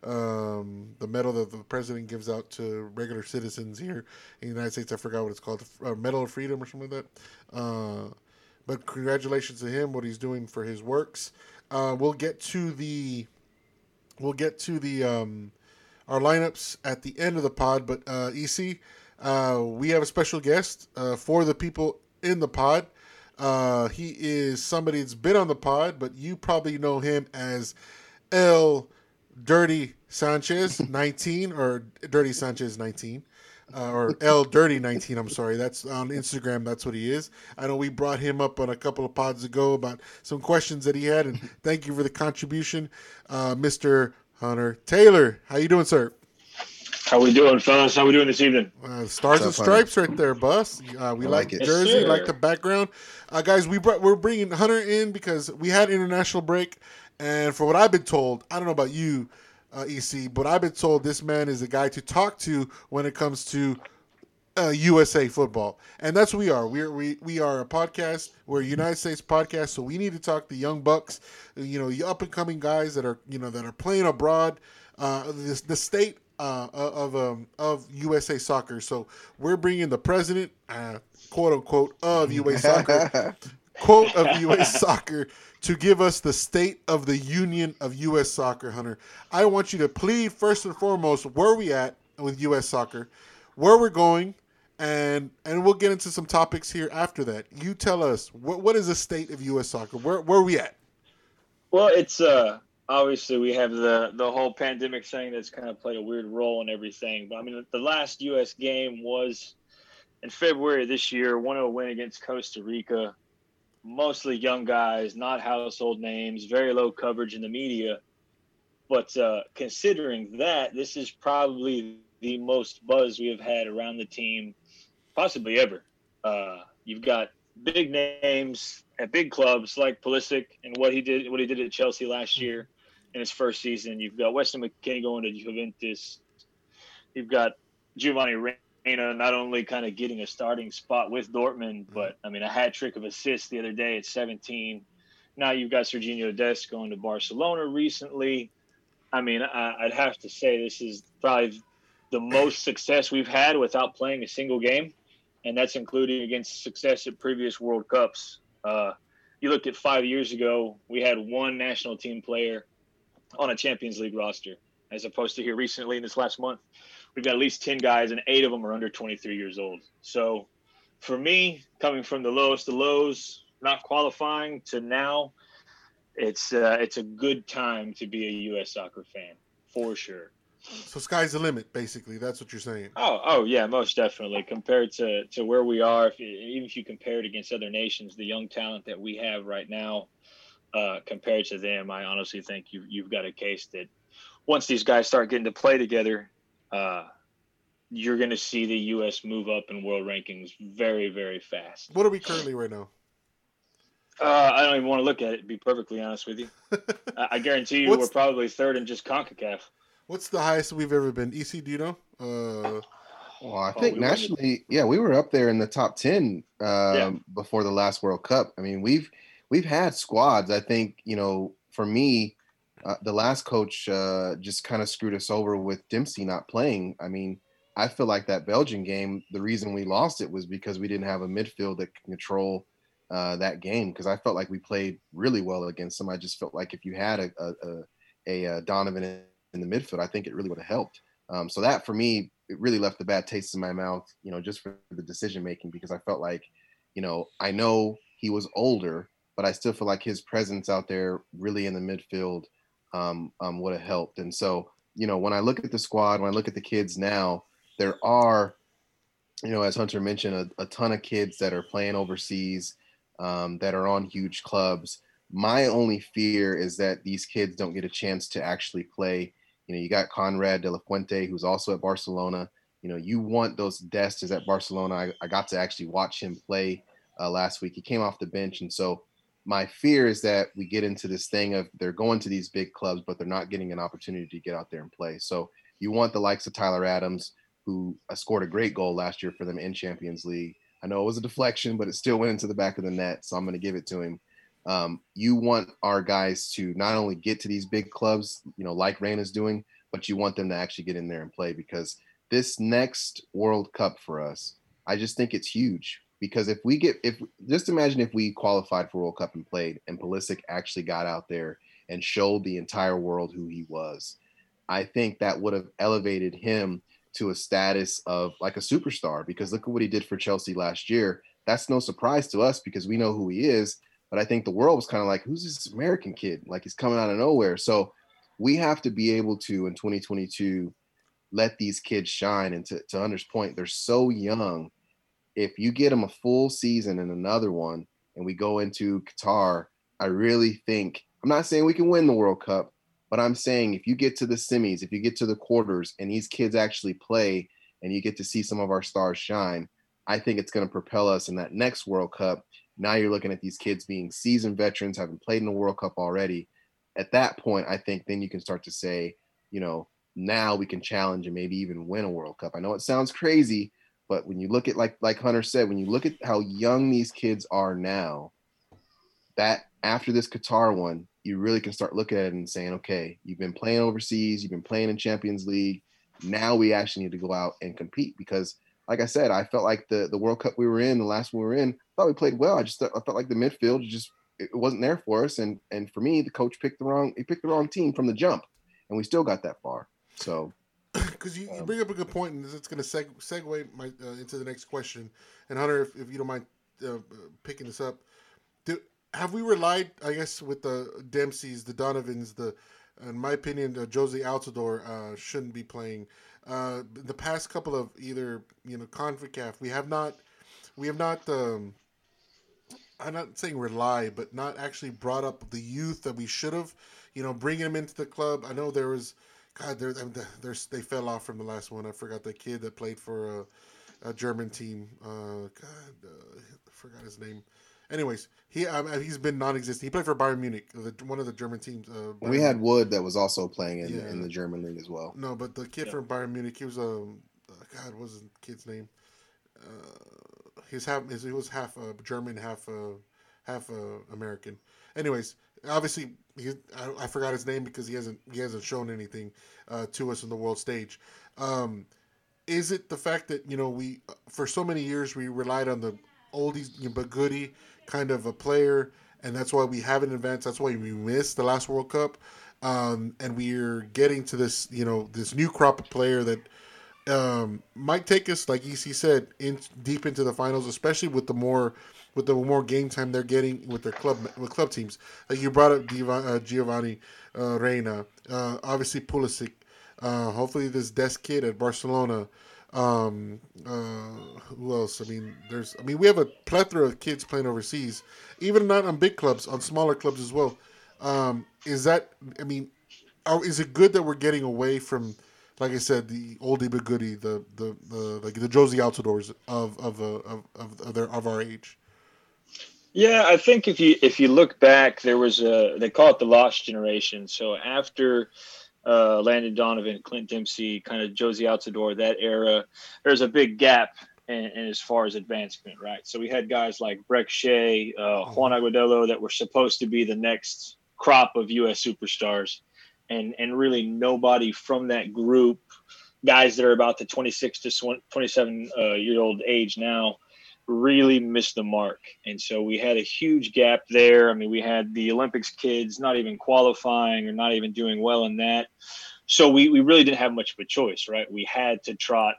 Speaker 1: um, the medal that the president gives out to regular citizens here in the United States. I forgot what it's called, uh, Medal of Freedom or something like that. Uh, but congratulations to him, what he's doing for his works. Uh, we'll get to the, we'll get to the. Um, our lineups at the end of the pod. But uh, EC, uh, we have a special guest uh, for the people in the pod. Uh, he is somebody that's been on the pod, but you probably know him as El Dirty Sanchez (laughs) 19 or Dirty Sanchez 19. Uh, or L Dirty 19, I'm sorry. That's on Instagram. That's what he is. I know we brought him up on a couple of pods ago about some questions that he had, and (laughs) thank you for the contribution, uh, Mr. Hunter Taylor. How you doing, sir?
Speaker 5: How we doing, fellas? How we doing this evening?
Speaker 1: Uh, stars and
Speaker 4: What's up, honey?
Speaker 1: stripes right there, Bus. Uh, we
Speaker 4: I
Speaker 1: like,
Speaker 4: like it.
Speaker 5: Yes,
Speaker 1: Jersey,
Speaker 5: sir.
Speaker 1: like the background. Uh, guys, we brought, we're bringing Hunter in because we had international break, and for what I've been told, I don't know about you, uh, EC, but I've been told this man is the guy to talk to when it comes to uh, USA football, and that's what we are. We're we we are a podcast. We're a United States podcast, so we need to talk the young bucks, you know, the up and coming guys that are you know that are playing abroad. Uh, this the state uh, of um, of USA soccer. So we're bringing the president, uh, quote unquote, of USA soccer, (laughs) quote of US soccer to give us the state of the union of US soccer, Hunter. I want you to plead first and foremost where we at with US soccer, where we're going, and and we'll get into some topics here after that. You tell us what what is the state of US soccer? Where where are we at?
Speaker 5: Well, it's uh obviously we have the the whole pandemic thing that's kind of played a weird role in everything. But I mean, the last U.S. game was in February this year, 1-0 win against Costa Rica. Mostly young guys, not household names, very low coverage in the media. But uh, considering that, this is probably the most buzz we have had around the team, possibly ever. Uh, you've got big names at big clubs like Pulisic and what he did, what he did at Chelsea last year in his first season. You've got Weston McKennie going to Juventus. You've got Giovanni know, not only kind of getting a starting spot with Dortmund, but I mean, a hat trick of assists the other day at 17. Now you've got Serginho Dest going to Barcelona recently. I mean, I, I'd have to say this is probably the most (laughs) success we've had without playing a single game, and that's including against success at previous World Cups. Uh, you looked at five years ago, we had one national team player on a Champions League roster, as opposed to here recently in this last month we've got at least 10 guys and eight of them are under 23 years old so for me coming from the lowest of lows not qualifying to now it's uh, it's a good time to be a us soccer fan for sure
Speaker 1: So sky's the limit, basically. That's what you're saying.
Speaker 5: oh oh yeah most definitely compared to to where we are if you, even if you compare it against other nations the young talent that we have right now uh, compared to them i honestly think you, you've got a case that once these guys start getting to play together uh, you're going to see the U.S. move up in world rankings very, very fast.
Speaker 1: What are we currently right now?
Speaker 5: Uh, I don't even want to look at it. To be perfectly honest with you, (laughs) I, I guarantee you
Speaker 1: What's-
Speaker 5: we're probably third in just Concacaf.
Speaker 1: What's the highest we've ever been? EC, do you know? Uh,
Speaker 4: Well, I
Speaker 5: Oh,
Speaker 4: think
Speaker 5: we won it.
Speaker 4: nationally, yeah, we were up there in the top ten um,
Speaker 5: Yeah.
Speaker 4: before the last World Cup. I mean, we've we've had squads. I think you know, for me, uh, the last coach uh, just kind of screwed us over with Dempsey not playing. I mean, I feel like that Belgian game, the reason we lost it was because we didn't have a midfield that could control uh, that game. Because I felt like we played really well against them. I just felt like if you had a a, a, a, uh Donovan in, the midfield, I think it really would have helped. Um, so that for me, it really left a bad taste in my mouth, you know, just for the decision making because I felt like, you know, I know he was older, but I still feel like his presence out there really in the midfield um, um, would have helped. And so, you know, when I look at the squad, when I look at the kids now, there are, you know, as Hunter mentioned, a, a ton of kids that are playing overseas, um, that are on huge clubs. My only fear is that these kids don't get a chance to actually play. You know, you got Konrad de la Fuente, who's also at Barcelona. You know, you want those Destas at Barcelona. I, I got to actually watch him play uh, last week. He came off the bench. And so my fear is that we get into this thing of they're going to these big clubs, but they're not getting an opportunity to get out there and play. So you want the likes of Tyler Adams, who uh, scored a great goal last year for them in Champions League. I know it was a deflection, but it still went into the back of the net. So I'm going to give it to him. Um, you want our guys to not only get to these big clubs, you know, like Rain is doing, but you want them to actually get in there and play because this next World Cup for us, I just think it's huge. Because if we get, if just imagine if we qualified for World Cup and played, and Pulisic actually got out there and showed the entire world who he was, I think that would have elevated him to a status of like a superstar. Because look at what he did for Chelsea last year. That's no surprise to us because we know who he is. But I think the world was kind of like, who's this American kid? Like he's coming out of nowhere. So we have to be able to in 2022 let these kids shine. And to, to Hunter's point, they're so young. If you get them a full season and another one, and we go into Qatar, I really think I'm not saying we can win the World Cup, but I'm saying if you get to the semis, if you get to the quarters, and these kids actually play, and you get to see some of our stars shine, I think it's going to propel us in that next World Cup. Now you're looking at these kids being seasoned veterans, having played in the World Cup already. At that point, I think then you can start to say, you know, now we can challenge and maybe even win a World Cup. I know it sounds crazy, but when you look at like like Hunter said, when you look at how young these kids are now, that after this Qatar one, you really can start looking at it and saying, okay, you've been playing overseas, you've been playing in Champions League. Now we actually need to go out and compete because, like I said, I felt like the the World Cup we were in, the last one we were in, I thought we played well. I just thought, I felt like the midfield just it wasn't there for us, and and for me, the coach picked the wrong he picked the wrong team from the jump, and we still got that far. So
Speaker 1: because you, you bring up a good point, and it's going to seg- segue my, uh, into the next question. And Hunter, if, if you don't mind uh, uh, picking this up, do, have we relied, I guess, with the Dempseys, the Donovans, the, in my opinion, uh, Jozy Altidore uh, shouldn't be playing. Uh, the past couple of either you know Concacaf, we have not, we have not. Um, I'm not saying rely, but not actually brought up the youth that we should have. You know, bringing them into the club. I know there was, God, there, there's they fell off from the last one. I forgot the kid that played for a, a German team. Uh, God, uh, I forgot his name. Anyways, he um, he's been non-existent. He played for Bayern Munich, the, one of the German teams. Uh,
Speaker 4: we
Speaker 1: Bayern-
Speaker 4: had Wood that was also playing in,
Speaker 1: Yeah.
Speaker 4: in the German league as well.
Speaker 1: no, but the kid
Speaker 5: Yeah.
Speaker 1: from Bayern Munich, he was um, uh, God, what was his kid's name? Uh, he's half. His, he was half uh, German, half uh, half uh, American. Anyways, obviously, he, I, I forgot his name because he hasn't he hasn't shown anything uh, to us in the world stage. Um, is it the fact that you know we for so many years we relied on the oldies but goodie kind of a player, and that's why we haven't advanced. That's why we missed the last World Cup, um, and we're getting to this you know this new crop of player that um, might take us, like EC said, in deep into the finals, especially with the more with the more game time they're getting with their club with club teams. Like you brought up uh, Giovanni uh, Reyna, uh, obviously Pulisic. Uh, hopefully this Dest kid at Barcelona. Um, uh, who else? I mean, there's. I mean, we have a plethora of kids playing overseas, even not on big clubs, on smaller clubs as well. Um, is that? I mean, are, is it good that we're getting away from? like I said, the oldie but goodie, the the, the like the Jozy Altidores of of, uh, of of of their of our age.
Speaker 5: Yeah, I think if you if you look back, there was a they call it the lost generation. So after uh, Landon Donovan, Clint Dempsey, kind of Jozy Altidore, that era, there's a big gap in, in, as far as advancement, right? So we had guys like Brek Shea, uh, Juan Agudelo that were supposed to be the next crop of U.S. superstars, and and really nobody from that group, guys that are about the 26 to 27 uh, year old age now, really missed the mark. And so we had a huge gap there. I mean, we had the Olympics kids not even qualifying or not even doing well in that. So we, we really didn't have much of a choice, right? We had to trot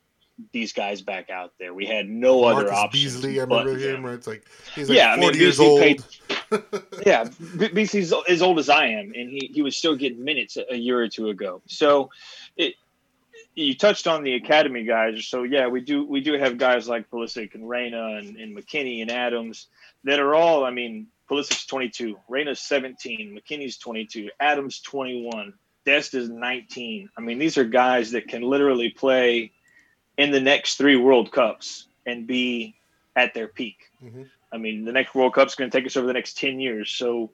Speaker 5: these guys back out there. We had no
Speaker 1: Marcus
Speaker 5: other options.
Speaker 1: Beasley, I remember him. Right? It's like he's like
Speaker 5: Yeah, I mean,
Speaker 1: years old.
Speaker 5: paid- (laughs) yeah, B- Beasley's as old as I am, and he, he was still getting minutes a, a year or two ago. So, it you touched on the academy guys. So yeah, we do we do have guys like Pulisic and Reyna and, and McKennie and Adams that are all. I mean, Pulisic's 22, Reyna's 17, McKennie's 22, Adams 21, Dest is 19. I mean, these are guys that can literally play in the next three World Cups and be at their peak.
Speaker 1: Mhm.
Speaker 5: I mean, the next World Cup's going to take us over the next 10 years. So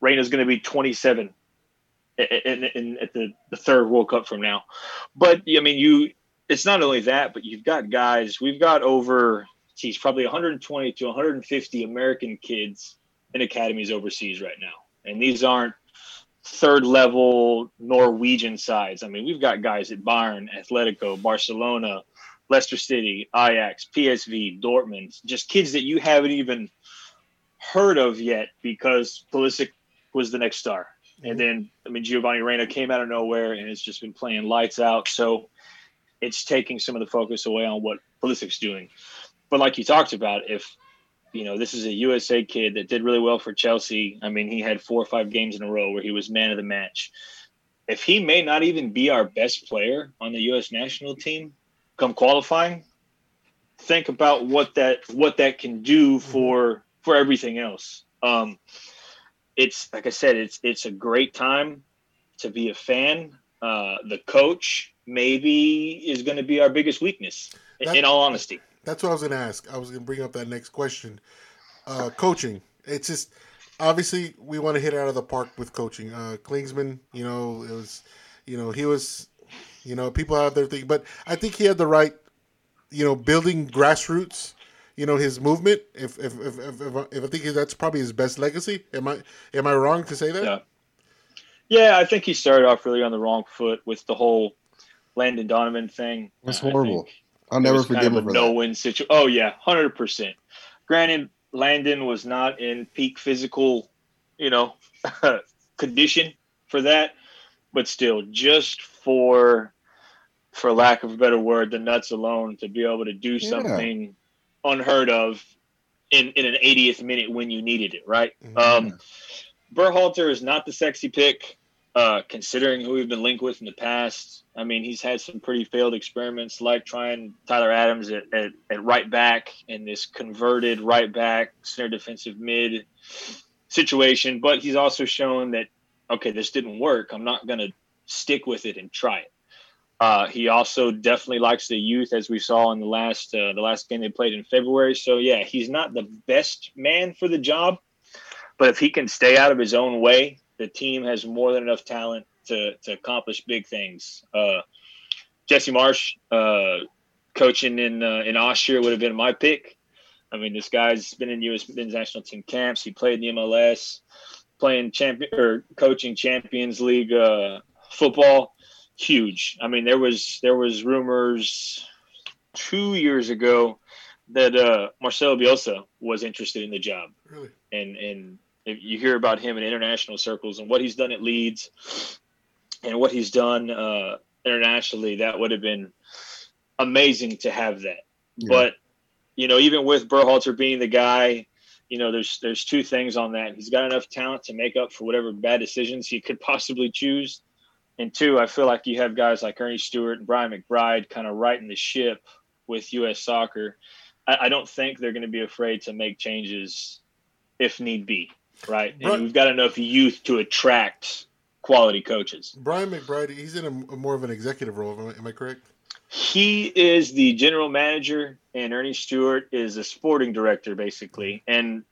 Speaker 5: Reyna's going to be 27 in, in, at the, the third World Cup from now. But I mean, you it's not only that, but you've got guys. We've got over, geez, probably 120 to 150 American kids in academies overseas right now, and these aren't third level Norwegian sides. I mean, we've got guys at Bayern, Atletico, Barcelona, Leicester City, Ajax, PSV, Dortmund, just kids that you haven't even heard of yet because Pulisic was the next star. And then, I mean, Giovanni Reyna came out of nowhere and has just been playing lights out. So it's taking some of the focus away on what Pulisic's doing. But like you talked about, if you know this is a USA kid that did really well for Chelsea. I mean, he had four or five games in a row where he was man of the match. If he may not even be our best player on the U.S. national team come qualifying, think about what that what that can do for for everything else. Um, it's like I said, it's it's a great time to be a fan. Uh, the coach maybe is going to be our biggest weakness. in- in all honesty,
Speaker 1: That's what I was going to ask. I was going to bring up that next question. Uh, coaching. It's just obviously we want to hit out of the park with coaching. Uh, Klinsmann, you know, it was, you know, he was, you know, people have their thing, but I think he had the right, you know, building grassroots. You know his movement. If if if, if, if, I- if I think that's probably his best legacy. Am I am I wrong to say that?
Speaker 5: Yeah. yeah, I think he started off really on the wrong foot with the whole Landon Donovan thing.
Speaker 4: That's
Speaker 5: I
Speaker 4: horrible. I'll
Speaker 5: it
Speaker 4: never
Speaker 5: was kind of
Speaker 4: him
Speaker 5: a
Speaker 4: for that.
Speaker 5: no-win situation. Oh yeah, hundred percent. Granted, Landon was not in peak physical, you know, (laughs) condition for that, but still, just for, for lack of a better word, the nuts alone to be able to do
Speaker 4: Yeah.
Speaker 5: something unheard of in in an 80th minute when you needed it, right?
Speaker 1: Mhm.
Speaker 5: Um, Berhalter is not the sexy pick, uh, considering who we've been linked with in the past. I mean, he's had some pretty failed experiments, like trying Tyler Adams at, at, at right back in this converted right back center defensive mid situation. But he's also shown that okay, this didn't work. I'm not going to stick with it and try it. Uh, he also definitely likes the youth, as we saw in the last uh, the last game they played in February. So yeah, he's not the best man for the job, but if he can stay out of his own way, the team has more than enough talent to to accomplish big things. Uh, Jesse Marsch, uh, coaching in uh, in Austria would have been my pick. I mean, this guy's been in U.S. men's national team camps. He played in the MLS, playing champion or coaching Champions League uh, football. Huge. I mean, there was there was rumors two years ago that uh, Marcelo Bielsa was interested in the job,
Speaker 1: Really?
Speaker 5: and and if you hear about him in international circles and what he's done at Leeds, and what he's done uh, internationally, that would have been amazing to have that.
Speaker 4: Yeah.
Speaker 5: But you know, even with Berhalter being the guy, you know, there's there's two things on that. He's got enough talent to make up for whatever bad decisions he could possibly choose. And two, I feel like you have guys like Earnie Stewart and Brian McBride kind of righting the ship with U.S. soccer. I, I don't think they're going to be afraid to make changes if need be, right?
Speaker 1: Right.
Speaker 5: And we've got enough youth to attract quality coaches.
Speaker 1: Brian McBride, he's in a, more of an executive role. Am I, am I correct?
Speaker 5: He is the general manager, and Earnie Stewart is a sporting director, basically. And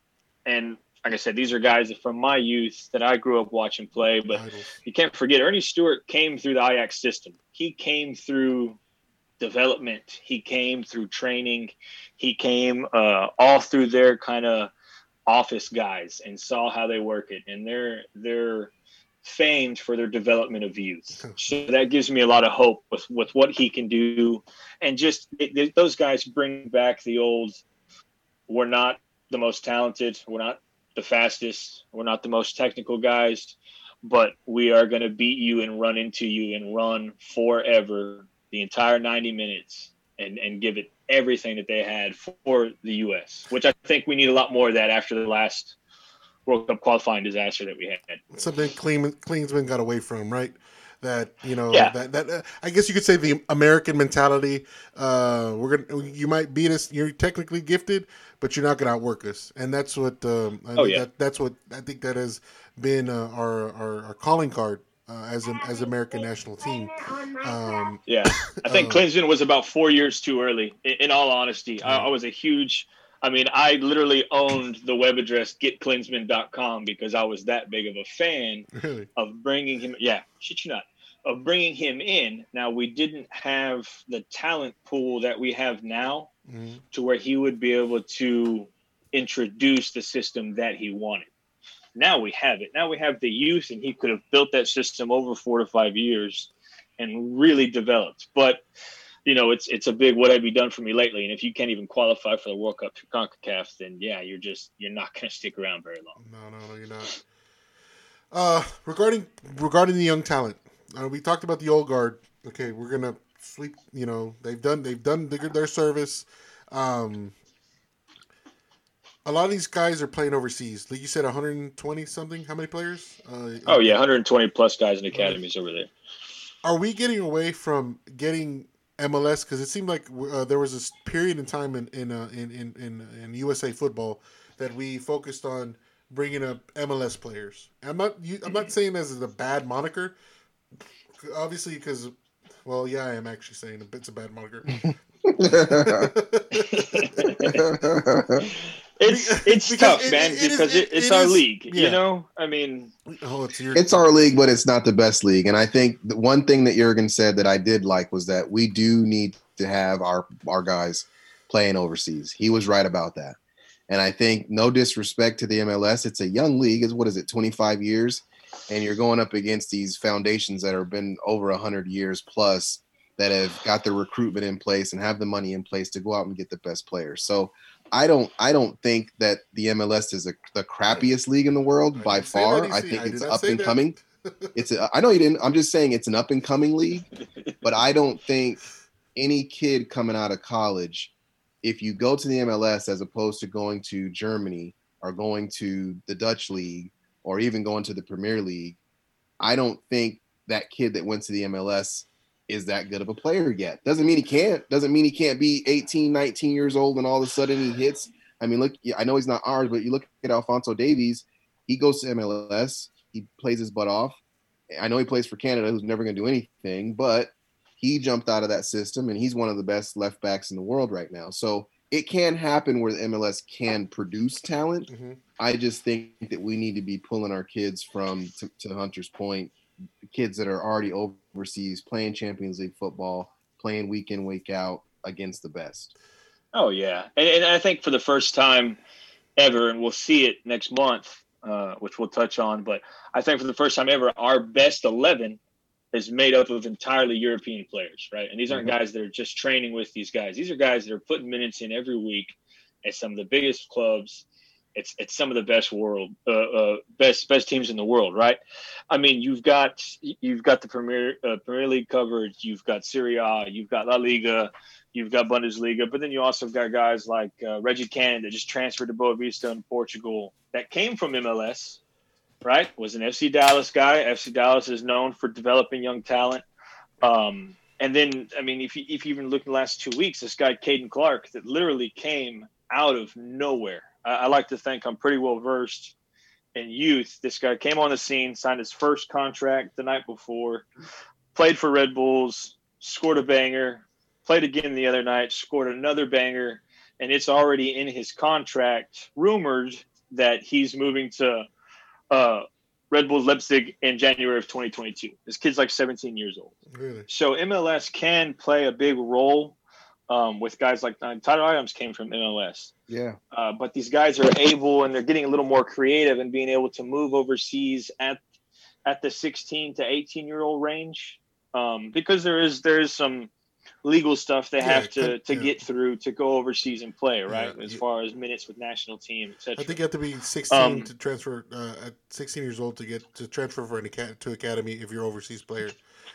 Speaker 5: and like I said, these are guys that from my youth that I grew up watching play. But you can't forget Earnie Stewart came through the Ajax system. He came through development. He came through training. He came uh, all through their kind of office guys and saw how they work it. And they're they're famed for their development of youth. (laughs) So that gives me a lot of hope with with what he can do. And just it, it- those guys bring back the old. We're not the most talented. We're not the fastest. We're not the most technical guys, but we are going to beat you and run into you and run forever the entire 90 minutes and, and give it everything that they had for the U.S., which I think we need a lot more of that after the last World Cup qualifying disaster that we had.
Speaker 1: Something Clean, Klinsmann got away from, right? That you know,
Speaker 5: Yeah.
Speaker 1: that that uh, I guess you could say the American mentality. Uh, we're gonna, you might beat us. You're technically gifted, but you're not gonna outwork us, and that's what. Um, I
Speaker 5: Oh,
Speaker 1: think
Speaker 5: yeah.
Speaker 1: that, that's what I think that has been uh, our, our our calling card uh, as a, as American national team. Um,
Speaker 5: Yeah, I think
Speaker 1: Uh,
Speaker 5: Klinsmann was about four years too early. In, in all honesty, I, I was a huge. I mean, I literally owned the web address getklinsman.com because I was that big of a fan (laughs)
Speaker 1: really,
Speaker 5: of bringing him. Yeah, shit you not. Of bringing him in. Now we didn't have the talent pool that we have now
Speaker 1: Mhm.
Speaker 5: to where he would be able to introduce the system that he wanted. Now we have it. Now we have the youth, and he could have built that system over four to five years and really developed. But you know, it's it's a big what have you done for me lately? And if you can't even qualify for the World Cup through CONCACAF, then yeah, you're just you're not going to stick around very long.
Speaker 1: No, no, no, you're not. Uh, regarding regarding the young talent, uh, we talked about the old guard. Okay, we're gonna sleep. You know, they've done they've done their, their service. Um, a lot of these guys are playing overseas. Like you said, 120 something. How many players? Uh,
Speaker 5: Oh yeah, 120 plus guys in academies over there.
Speaker 1: Are we getting away from getting MLS? Because it seemed like uh, there was this period in time in in, uh, in in in in USA football that we focused on bringing up MLS players. I'm not you, I'm not saying this is a bad moniker, obviously because. Well, yeah, I am actually saying it's a bad moniker. (laughs) (laughs)
Speaker 5: It's it's
Speaker 1: Because
Speaker 5: tough,
Speaker 1: it-
Speaker 5: man,
Speaker 1: it is-
Speaker 5: because
Speaker 1: it-
Speaker 5: it, it's
Speaker 1: it
Speaker 5: our
Speaker 1: is-
Speaker 5: league.
Speaker 1: yeah.
Speaker 5: You know, I mean,
Speaker 1: oh, it's your.
Speaker 4: it's our league, but it's not the best league. And I think the one thing that Jurgen said that I did like was that we do need to have our our guys playing overseas. He was right about that. And I think no disrespect to the MLS, it's a young league. Is what is it, 25 years? And you're going up against these foundations that have been over 100 years plus that have got the recruitment in place and have the money in place to go out and get the best players. So I don't I don't think that the MLS is a, the crappiest league in the world
Speaker 1: I
Speaker 4: by
Speaker 1: didn't say that,
Speaker 4: far. I think
Speaker 1: I
Speaker 4: it's up and
Speaker 1: that.
Speaker 4: coming. (laughs) It's a, I know you didn't. I'm just saying it's an up and coming league, but I don't think any kid coming out of college, if you go to the MLS as opposed to going to Germany or going to the Dutch league or even going to the Premier League, I don't think that kid that went to the MLS is that good of a player yet. Doesn't mean he can't. Doesn't mean he can't be 18, 19 years old and all of a sudden he hits. I mean, look, I know he's not ours, but you look at Alfonso Davies, he goes to MLS, he plays his butt off. I know he plays for Canada, who's never going to do anything, but he jumped out of that system and he's one of the best left backs in the world right now. So it can happen where the MLS can produce talent.
Speaker 1: Mhm.
Speaker 4: I just think that we need to be pulling our kids from, to, to Hunter's point, kids that are already overseas playing Champions League football, playing week in, week out, against the best.
Speaker 5: Oh yeah, and, and I think for the first time ever, and we'll see it next month, uh, which we'll touch on. But I think for the first time ever, our best eleven is made up of entirely European players, right? And these aren't
Speaker 4: Mhm.
Speaker 5: guys that are just training with these guys. These are guys that are putting minutes in every week at some of the biggest clubs. It's it's some of the best world, uh, uh, best best teams in the world, right? I mean, you've got you've got the Premier uh, Premier League covered. You've got Serie A. You've got La Liga. You've got Bundesliga, but then you also got guys like uh, Reggie Cannon that just transferred to Boavista in Portugal that came from MLS, right? Was an FC Dallas guy. FC Dallas is known for developing young talent. Um, and then, I mean, if you, if you even look in the last two weeks, this guy, Caden Clark, that literally came out of nowhere. I, I like to think I'm pretty well versed in youth. This guy came on the scene, signed his first contract the night before, played for Red Bulls, scored a banger, played again the other night, scored another banger, and it's already in his contract, rumored that he's moving to uh, Red Bull Leipzig in January of 2022. This kid's like 17 years old.
Speaker 1: Really?
Speaker 5: So MLS can play a big role um, with guys like uh, Tyler Adams came from MLS.
Speaker 4: Yeah.
Speaker 5: Uh, but these guys are able and they're getting a little more creative and being able to move overseas at at the 16 to 18 year old range um, because there is there is some legal stuff they
Speaker 1: Yeah,
Speaker 5: have to to
Speaker 1: yeah.
Speaker 5: get through to go overseas and play right
Speaker 1: Yeah,
Speaker 5: as far as minutes with national team etc.
Speaker 1: I think you have to be 16
Speaker 5: Um,
Speaker 1: to transfer uh, at 16 years old to get to transfer for an to academy if you're overseas player.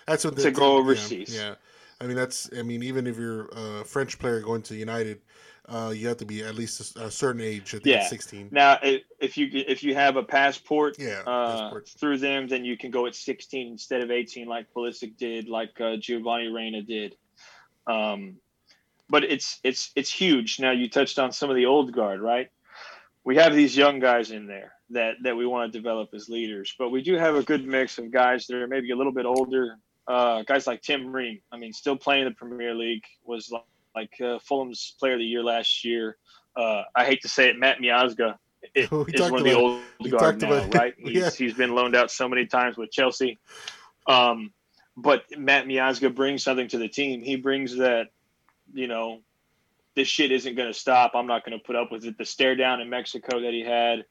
Speaker 1: That's what the,
Speaker 5: To go overseas.
Speaker 1: Yeah, I mean that's I mean even if you're a French player going to United, uh, you have to be at least a, a certain age. Think
Speaker 5: Yeah.
Speaker 1: 16.
Speaker 5: now if you if you have a passport
Speaker 1: Yeah,
Speaker 5: uh,
Speaker 1: passport.
Speaker 5: through them, then you can go at 16 instead of 18, like Pulisic did, like uh, Giovanni Reyna did. Um, but it's it's it's huge. Now you touched on some of the old guard, right? We have these young guys in there that that we want to develop as leaders, but we do have a good mix of guys that are maybe a little bit older. Uh, guys like Tim Ream, I mean, still playing in the Premier League, was like, like uh, Fulham's Player of the Year last year. Uh, I hate to say it, Matt Miazga (laughs) is one of the old guard now, right? (laughs) He's,
Speaker 1: yeah.
Speaker 5: he's been loaned out so many times with Chelsea. Um, but Matt Miazga brings something to the team. He brings that, you know, this shit isn't going to stop. I'm not going to put up with it. The stare down in Mexico that he had,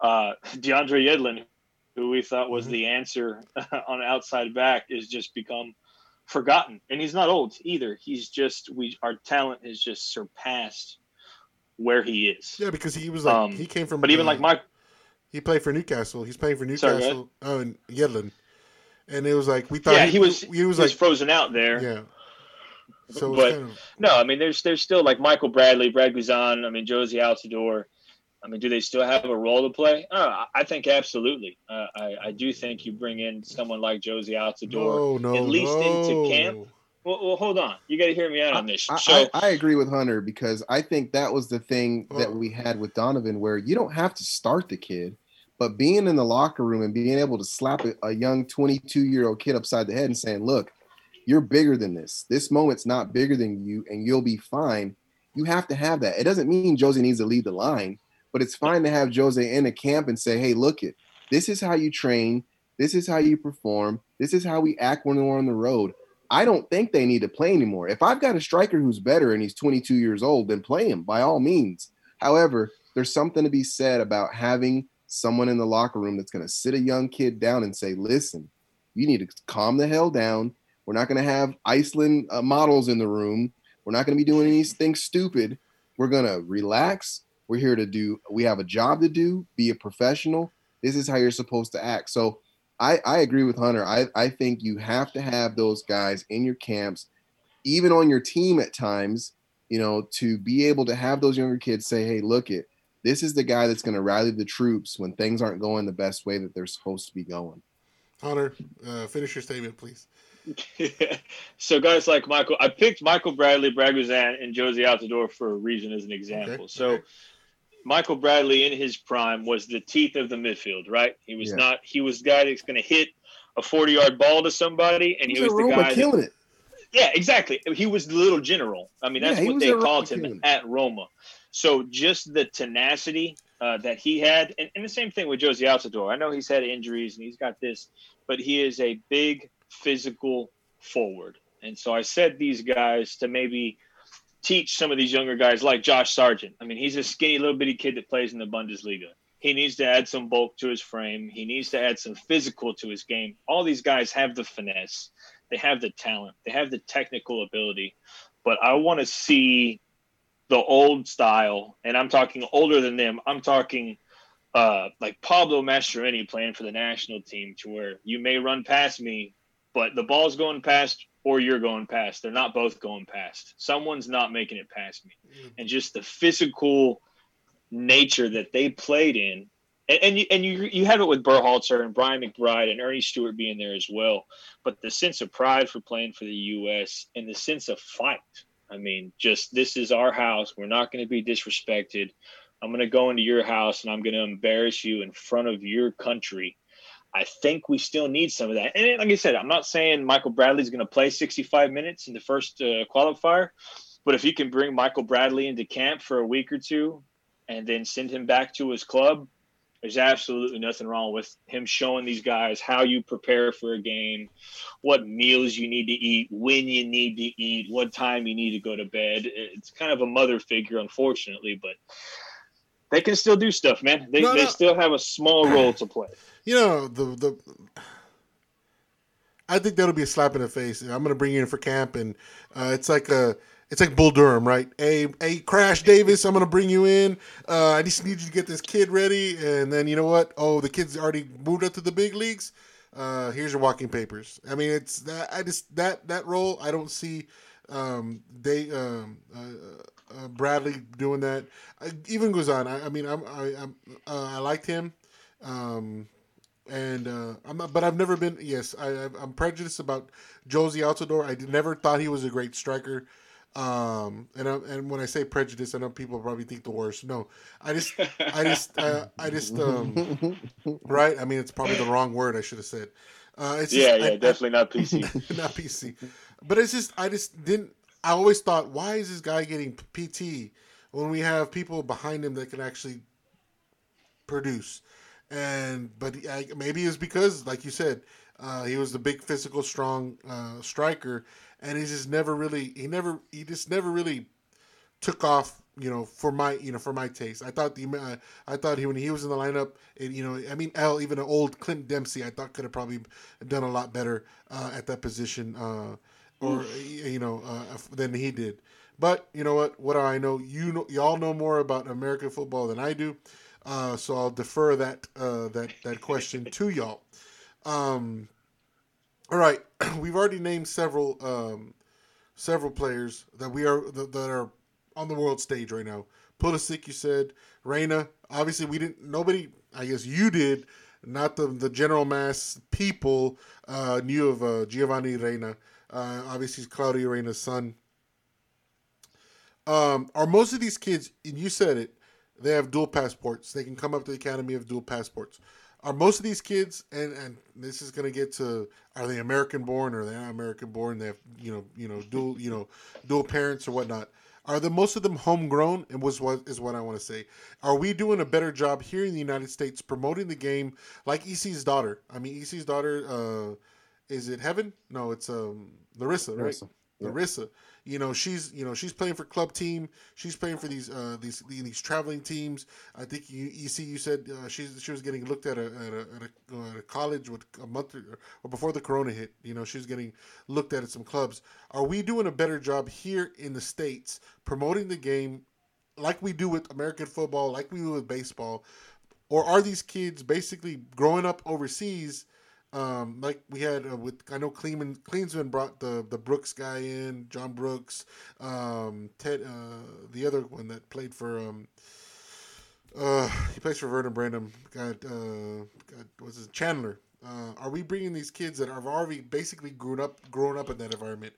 Speaker 5: uh, DeAndre Yedlin, who we thought was
Speaker 1: Mhm.
Speaker 5: the answer (laughs) on outside back, is just become forgotten. And he's not old either. He's just we our talent has just surpassed where he is.
Speaker 1: Yeah, because he was like
Speaker 5: Um,
Speaker 1: he came from.
Speaker 5: But even
Speaker 1: uh,
Speaker 5: like Mike,
Speaker 1: he played for Newcastle. He's playing for
Speaker 5: Sorry,
Speaker 1: Newcastle. oh, and Yedlin, and it was like we thought
Speaker 5: yeah, he was
Speaker 1: he was
Speaker 5: he was
Speaker 1: like
Speaker 5: frozen out there.
Speaker 1: yeah. So
Speaker 5: But-
Speaker 1: kind of,
Speaker 5: No, I mean there's there's still like Michael Bradley, Brad Guzan, I mean Jozy Altidore. I mean, do they still have a role to play? Uh, I- I think absolutely. Uh, I, I do think you bring in someone like Jozy Altidore.
Speaker 1: no, no,
Speaker 5: at least
Speaker 1: no.
Speaker 5: into camp. Well, well, hold on. You got to hear me out on this.
Speaker 4: I,
Speaker 5: so
Speaker 4: I, I agree with Hunter because I think that was the thing that we had with Donovan, where you don't have to start the kid, but being in the locker room and being able to slap a, young 22 year old kid upside the head and saying, "Look, you're bigger than this. This moment's not bigger than you, and you'll be fine." You have to have that. It doesn't mean Jozy needs to lead the line, but it's fine to have Jozy in a camp and say, "Hey, look it. This is how you train. This is how you perform. This is how we act when we're on the road." I don't think they need to play anymore. If I've got a striker who's better and he's 22 years old, then play him by all means. However, there's something to be said about having someone in the locker room that's going to sit a young kid down and say, listen, you need to calm the hell down. We're not going to have Iceland uh, models in the room. We're not going to be doing anything stupid. We're going to relax. We're here to do, we have a job to do, be a professional. This is how you're supposed to act. So I, I agree with Hunter. I, I think you have to have those guys in your camps, even on your team at times, you know, to be able to have those younger kids say, hey, look it, this is the guy that's going to rally the troops when things aren't going the best way that they're supposed to be going.
Speaker 1: Hunter, uh, finish your statement, please. (laughs)
Speaker 5: so guys like Michael, I picked Michael Bradley, Brad Guzan, and Jozy Altidore for a reason as an example.
Speaker 1: Okay,
Speaker 5: So
Speaker 1: alright.
Speaker 5: Michael Bradley in his prime was the teeth of the midfield, right? He was
Speaker 4: Yeah.
Speaker 5: not. He was the guy that's going to hit a forty-yard ball to somebody, and he
Speaker 4: He's
Speaker 5: was
Speaker 4: at
Speaker 5: the
Speaker 4: Roma
Speaker 5: guy. That,
Speaker 4: it.
Speaker 5: yeah, exactly. He was the little general. I mean, that's
Speaker 4: Yeah,
Speaker 5: what they called him at Roma. So just the tenacity uh, that he had, and, and the same thing with Jozy Altidore. I know he's had injuries and he's got this, but he is a big physical forward. And so I said these guys to maybe teach some of these younger guys like Josh Sargent. I mean, he's a skinny little bitty kid that plays in the Bundesliga. He needs to add some bulk to his frame. He needs to add some physical to his game. All these guys have the finesse, they have the talent, they have the technical ability. But I want to see the old style, and I'm talking older than them. I'm talking uh, like Pablo Mastroeni playing for the national team, to where you may run past me, but the ball's going past or you're going past. They're not both going past. Someone's not making it past me. And just the physical nature that they played in. And, and you and you you have it with Berhalter and Brian McBride and Earnie Stewart being there as well. But the sense of pride for playing for the US and the sense of fight. I mean, just this is our house. We're not going to be disrespected. I'm going to go into your house and I'm going to embarrass you in front of your country I think we still need some of that. And like I said, I'm not saying Michael Bradley's going to play 65 minutes in the first uh, qualifier, but if you can bring Michael Bradley into camp for a week or two and then send him back to his club, there's absolutely nothing wrong with him showing these guys how you prepare for a game, what meals you need to eat, when you need to eat, what time you need to go to bed. It's kind of a mother figure, unfortunately, but they can still do stuff, man. They,
Speaker 1: No,
Speaker 5: they
Speaker 1: no.
Speaker 5: still have a small role to play. (clears throat)
Speaker 1: You know the the. I think that'll be a slap in the face. I'm gonna bring you in for camp, and uh, it's like a it's like Bull Durham, right? Hey, hey, Crash Davis, I'm gonna bring you in. Uh, I just need you to get this kid ready, and then you know what? Oh, the kid's already moved up to the big leagues. Uh, here's your walking papers. I mean, it's that I just that that role I don't see. Um, they um, uh, uh, Bradley doing that. I, even goes on. I, I mean, I'm I, I'm uh, I liked him. Um, and uh, I'm but I've never been. Yes, I, I'm prejudiced about Jozy Altidore. I never thought he was a great striker. Um, and I, and when I say prejudice, I know people probably think the worst. No, I just, I (laughs) just, uh, I just, um, (laughs) right? I mean, it's probably the wrong word. I should have said. Uh, it's just,
Speaker 5: Yeah,
Speaker 1: I-
Speaker 5: yeah,
Speaker 1: I-
Speaker 5: definitely not PC. (laughs)
Speaker 1: not PC. But it's just I just didn't. I always thought, why is this guy getting PT when we have people behind him that can actually produce? And but I, maybe it's because, like you said, uh, he was the big physical, strong uh, striker, and he just never really, he never, he just never really took off. You know, for my, you know, for my taste, I thought the, uh, I thought he when he was in the lineup, it, you know, I mean, L, even an old Clint Dempsey, I thought could have probably done a lot better uh, at that position, uh, or you know, uh, than he did. But you know what? What do I know? You know, y'all know more about American football than I do, uh, so I'll defer that uh, that that question to y'all. Um, all right, (clears throat) we've already named several um, several players that we are that, that are on the world stage right now. Pulisic, you said, Reyna. Obviously, we didn't. Nobody. I guess you did. Not the the general mass people uh, knew of uh, Giovanni Reyna. Uh, obviously, he's Claudio Reyna's son. Um, are most of these kids? And you said it. They have dual passports. They can come up to the academy of dual passports. Are most of these kids, and and this is going to get to, are they American born or they not American born? They have you know you know dual you know dual parents or whatnot. Are the most of them homegrown? And was what is what I want to say. Are we doing a better job here in the United States promoting the game like EC's daughter? I mean, EC's daughter. Uh, is it Heaven? No, it's um Larissa, right?
Speaker 4: Larissa, yeah.
Speaker 1: Larissa. You know, she's you know she's playing for club team. She's playing for these uh these these traveling teams. I think you see you said uh, she's she was getting looked at a, at a, at a, at a college with a month or, or before the corona hit. You know, she was getting looked at at some clubs. Are we doing a better job here in the states promoting the game like we do with American football, like we do with baseball? Or are these kids basically growing up overseas? Um, like we had uh, with I know Klinsmann brought the the Brooks guy in, John Brooks, um, Ted, uh, the other one that played for um, uh, he plays for Vernon Brandon. Got uh, got was his Chandler. Uh, are we bringing these kids that have already basically grown up grown up in that environment?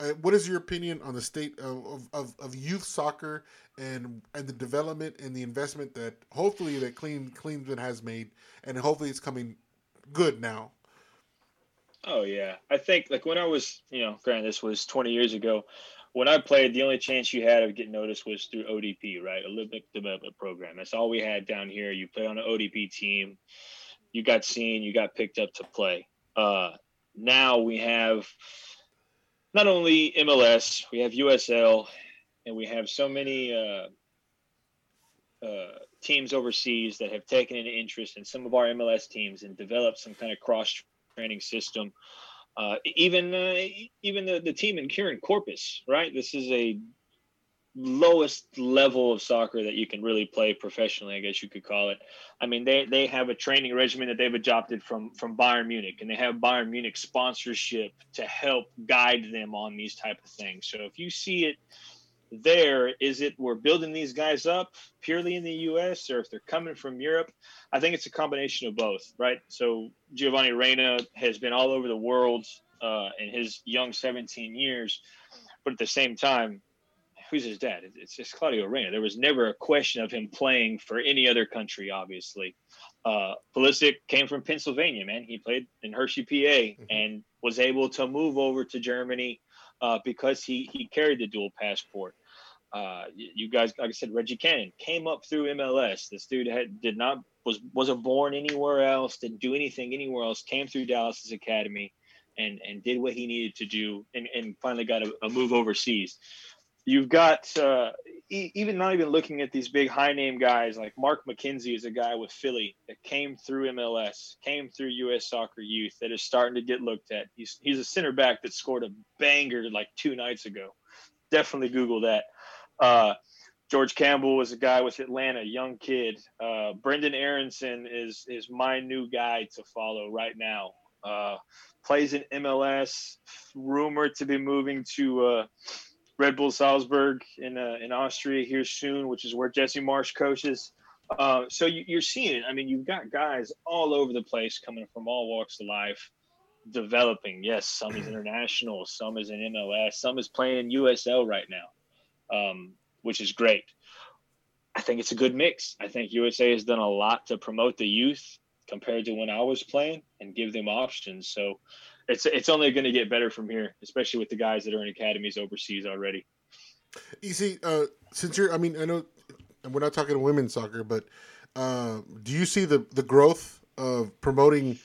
Speaker 1: Uh, what is your opinion on the state of, of, of youth soccer and and the development and the investment that hopefully that Clean has made and hopefully it's coming good now.
Speaker 5: Oh yeah, I think like when I was, you know, granted this was 20 years ago. When I played, the only chance you had of getting noticed was through ODP, right? Olympic Development Program. That's all we had down here. You play on an ODP team, you got seen, you got picked up to play. Uh, now we have not only MLS, we have USL, and we have so many uh, uh, teams overseas that have taken an interest in some of our MLS teams and developed some kind of cross training system. Uh, even uh, even the, the team in Kieran Corpus, right? This is a lowest level of soccer that you can really play professionally, I guess you could call it. I mean, they they have a training regimen that they've adopted from from Bayern Munich, and they have Bayern Munich sponsorship to help guide them on these type of things. So if you see it there, is it we're building these guys up purely in the U.S. or if they're coming from Europe? I think it's a combination of both, right? So Giovanni Reyna has been all over the world uh, in his young 17 years, but at the same time who's his dad? It's just Claudio Reyna. There was never a question of him playing for any other country, obviously. Uh, Pulisic came from Pennsylvania, man. He played in Hershey, PA, mm-hmm. and was able to move over to Germany uh, because he, he carried the dual passport. Uh, you guys, like I said, Reggie Cannon came up through MLS. This dude had did not was wasn't born anywhere else, didn't do anything anywhere else. Came through Dallas's academy, and and did what he needed to do, and, and finally got a, a move overseas you've got uh, e- even not even looking at these big high name guys like Mark McKenzie is a guy with Philly that came through MLS, came through U.S. Soccer Youth that is starting to get looked at. He's he's a center back that scored a banger like two nights ago. Definitely Google that. Uh, George Campbell was a guy with Atlanta, young kid. Uh, Brenden Aaronson is is my new guy to follow right now. Uh, plays in MLS, rumored to be moving to uh, Red Bull Salzburg in uh, in Austria here soon, which is where Jesse Marsch coaches. Uh, so you, are seeing it. I mean, you've got guys all over the place coming from all walks of life, developing. Yes, some is (clears throat) international, some is in MLS, some is playing in USL right now, um, which is great. I think it's a good mix. I think USA has done a lot to promote the youth compared to when I was playing and give them options. So it's it's only going to get better from here, especially with the guys that are in academies overseas already.
Speaker 1: You see, uh, since you're, I mean, I know we're not talking women's soccer, but uh, do you see the the growth of promoting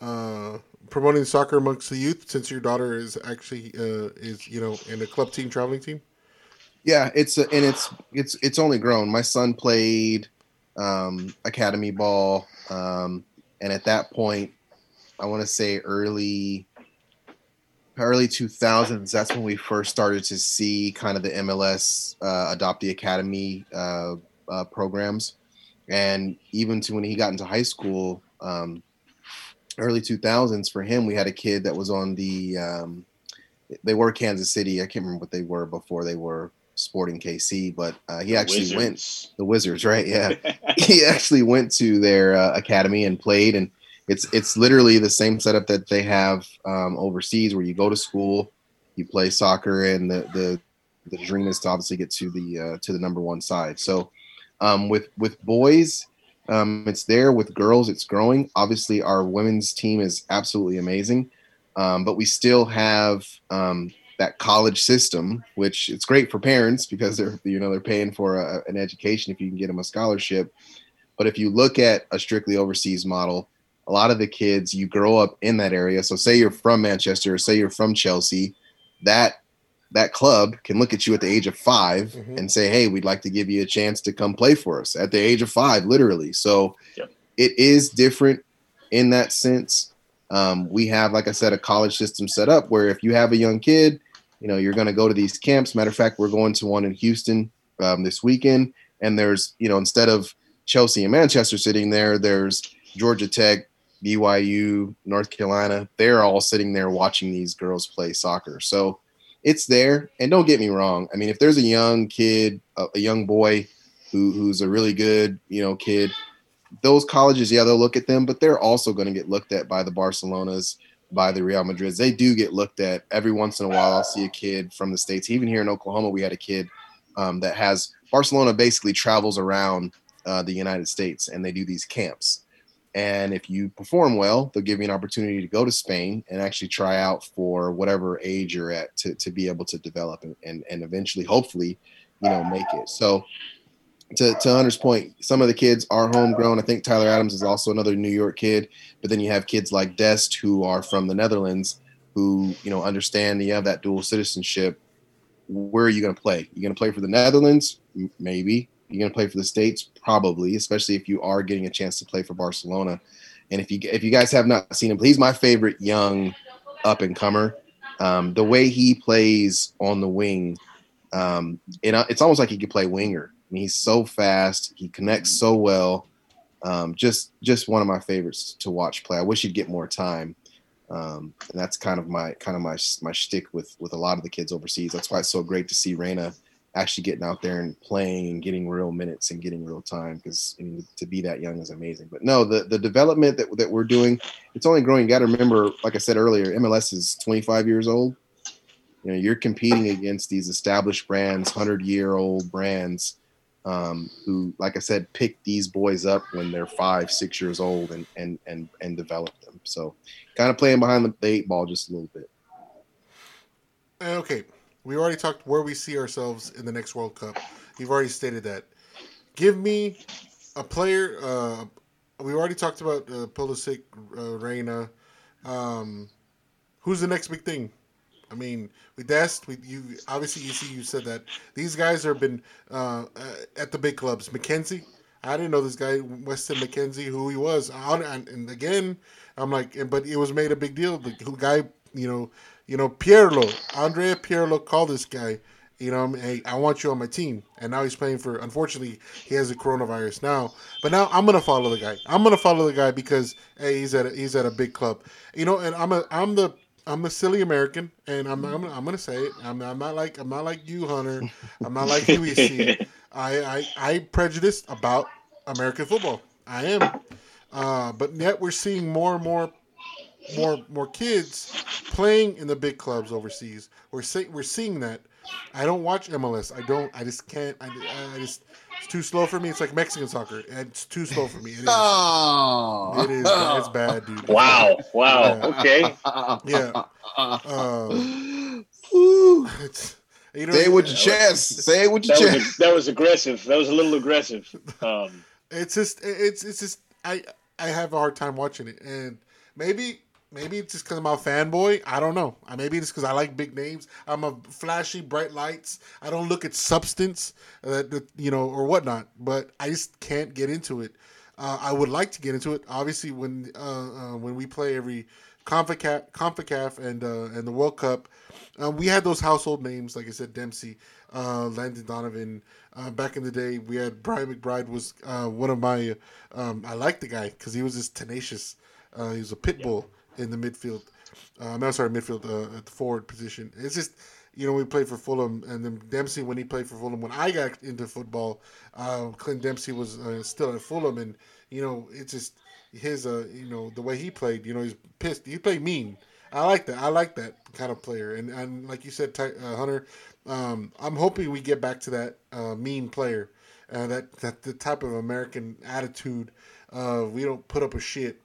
Speaker 1: uh, promoting soccer amongst the youth since your daughter is actually uh, is you know in a club team traveling team?
Speaker 4: Yeah, it's a, and it's it's it's only grown. My son played um, academy ball, um, and at that point, I want to say early early 2000s that's when we first started to see kind of the mls uh, adopt the academy uh, uh, programs. And even to when he got into high school um, early 2000s for him we had a kid that was on the um, they were kansas city. I can't remember what they were before they were sporting kc but uh, he
Speaker 5: the
Speaker 4: actually
Speaker 5: Wizards.
Speaker 4: went the wizards right yeah (laughs) he actually went to their uh, academy and played and it's it's literally the same setup that they have um, overseas, where you go to school, you play soccer, and the the, the dream is to obviously get to the uh, to the number one side. So um, with with boys, um, it's there. With girls, it's growing. Obviously, our women's team is absolutely amazing, um, but we still have um, that college system, which it's great for parents because they're you know they're paying for a, an education if you can get them a scholarship. But if you look at a strictly overseas model, a lot of the kids you grow up in that area. So say you're from Manchester, or say you're from Chelsea, that that club can look at you at the age of 5 mm-hmm. and say, "Hey, we'd like to give you a chance to come play for us." At the age of five, literally. So yep. it is different in that sense. Um, we have, like I said, a college system set up where if you have a young kid, you know, you're going to go to these camps. Matter of fact, we're going to one in Houston um, this weekend, and there's, you know, instead of Chelsea and Manchester sitting there, there's Georgia Tech, BYU, North Carolina, they're all sitting there watching these girls play soccer. So it's there. And don't get me wrong. I mean, if there's a young kid, a, a young boy who, who's a really good, you know, kid, those colleges, yeah, they'll look at them, but they're also going to get looked at by the Barcelonas, by the Real Madrids. They do get looked at every once in a while. I'll see a kid from the States. Even here in Oklahoma, we had a kid um, that has Barcelona basically travels around uh, the United States and they do these camps. And if you perform well, they'll give you an opportunity to go to Spain and actually try out for whatever age you're at to, to be able to develop and, and, and eventually, hopefully, you know, make it. So to, to Hunter's point, some of the kids are homegrown. I think Tyler Adams is also another New York kid, but then you have kids like Dest who are from the Netherlands who, you know, understand you have that dual citizenship where are you going to play? You're going to play for the Netherlands, maybe. You're going to play for the States, probably, especially if you are getting a chance to play for Barcelona. And if you if you guys have not seen him, he's my favorite young up and comer. Um, the way he plays on the wing, um, it, it's almost like he could play winger. He's so fast. He connects so well. Um, just just one of my favorites to watch play. I wish he'd get more time. Um, and that's kind of my kind of my my shtick with with a lot of the kids overseas. That's why it's so great to see Reyna actually getting out there and playing and getting real minutes and getting real time because I mean, to be that young is amazing. But no, the the development that that we're doing, it's only growing. You got to remember, like I said earlier, MLS is 25 years old. You know, you're competing against these established brands, hundred year old brands um, who, like I said, pick these boys up when they're five, six years old and and and and develop them. So, kind of playing behind the eight ball just a little bit.
Speaker 1: Okay, we already talked where we see ourselves in the next World Cup. You've already stated that. Give me a player. Uh, we already talked about uh, Pulisic, uh, Reyna. Um, who's the next big thing? I mean, we Dest, we you obviously you see you said that these guys have been uh, uh, at the big clubs. McKenzie, I didn't know this guy Weston McKennie who he was. And, and again, I'm like, but it was made a big deal. The guy, you know, you know, Pirlo, Andrea Pirlo called this guy. You know, hey, I want you on my team, and now he's playing for. Unfortunately, he has a coronavirus now. But now I'm gonna follow the guy. I'm gonna follow the guy because hey, he's at a, he's at a big club. You know, and I'm a I'm the I'm a silly American, and I'm I'm, I'm gonna say it. I'm, I'm not like I'm not like you, Hunter. I'm not like you, EC. (laughs) I I I prejudiced about American football. I am, uh, but yet we're seeing more and more more more kids playing in the big clubs overseas. We're see, we're seeing that. I don't watch MLS. I don't. I just can't. I, I just. It's too slow for me. It's like Mexican soccer. It's too slow for me. It is.
Speaker 4: Oh,
Speaker 1: It is. It's bad, dude.
Speaker 5: Wow. Wow.
Speaker 1: Yeah.
Speaker 5: Okay.
Speaker 1: Yeah. Um, it's, you know,
Speaker 4: Say it with your chest. Say it with your
Speaker 5: That
Speaker 4: chest.
Speaker 5: was that was aggressive. That was a little aggressive. Um,
Speaker 1: It's just. It's. It's just. I. I have a hard time watching it, and maybe. Maybe it's just because I'm a fanboy. I don't know. Uh, Maybe it's because I like big names. I'm a flashy, bright lights. I don't look at substance, uh, that you know, or whatnot. But I just can't get into it. Uh, I would like to get into it. Obviously, when uh, uh, when we play every Confacaf, Confacaf and uh, and the World Cup, uh, we had those household names. Like I said, Dempsey, uh, Landon Donovan. Uh, back in the day, we had Brian McBride was uh, one of my. Um, I liked the guy because he was just tenacious. Uh, he was a pit bull in the midfield. Uh, no, sorry, midfield uh, at the forward position. It's just you know we played for Fulham, and then Dempsey when he played for Fulham. When I got into football, uh, Clint Dempsey was uh, still at Fulham, and you know it's just his uh you know the way he played. You know he's pissed. He played mean. I like that. I like that kind of player, and and like you said, Ty, uh, Hunter, um, I'm hoping we get back to that uh, mean player, uh, that that the type of American attitude. Uh, we don't put up a shit.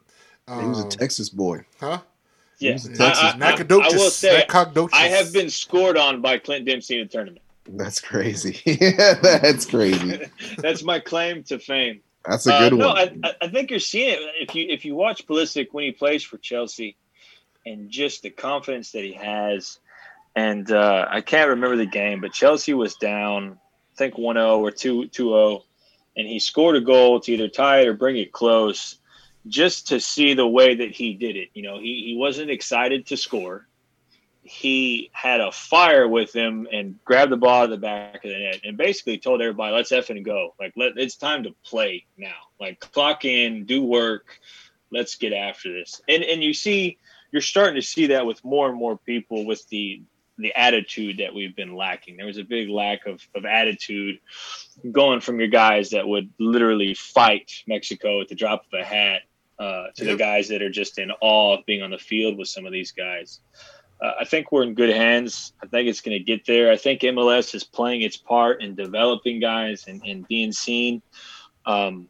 Speaker 4: He was a
Speaker 1: Um,
Speaker 4: Texas boy.
Speaker 1: huh?
Speaker 5: yeah.
Speaker 4: was a
Speaker 5: I,
Speaker 4: Texas-
Speaker 5: I- I-
Speaker 1: Nacogdoches.
Speaker 5: I will say I have been scored on by Clint Dempsey in a tournament.
Speaker 4: That's crazy. (laughs) That's crazy. (laughs)
Speaker 5: That's my claim to fame.
Speaker 4: That's a
Speaker 5: Uh,
Speaker 4: good
Speaker 5: no,
Speaker 4: one.
Speaker 5: I, I- I think you're seeing it if you if you watch Pulisic when he plays for Chelsea, and just the confidence that he has. And uh, I can't remember the game, but Chelsea was down, I think 1-0 or 2 2-0, and he scored a goal to either tie it or bring it close. Just to see the way that he did it, you know, he, he wasn't excited to score. He had a fire with him and grabbed the ball at the back of the net and basically told everybody, "Let's effing go! Like, let it's time to play now. Like, clock in, do work. Let's get after this." And and you see, you're starting to see that with more and more people with the the attitude that we've been lacking. There was a big lack of, of attitude going from your guys that would literally fight Mexico at the drop of a hat uh, to the guys that are just in awe of being on the field with some of these guys. Uh, I think we're in good hands. I think it's going to get there. I think MLS is playing its part in developing guys and, and being seen. Um,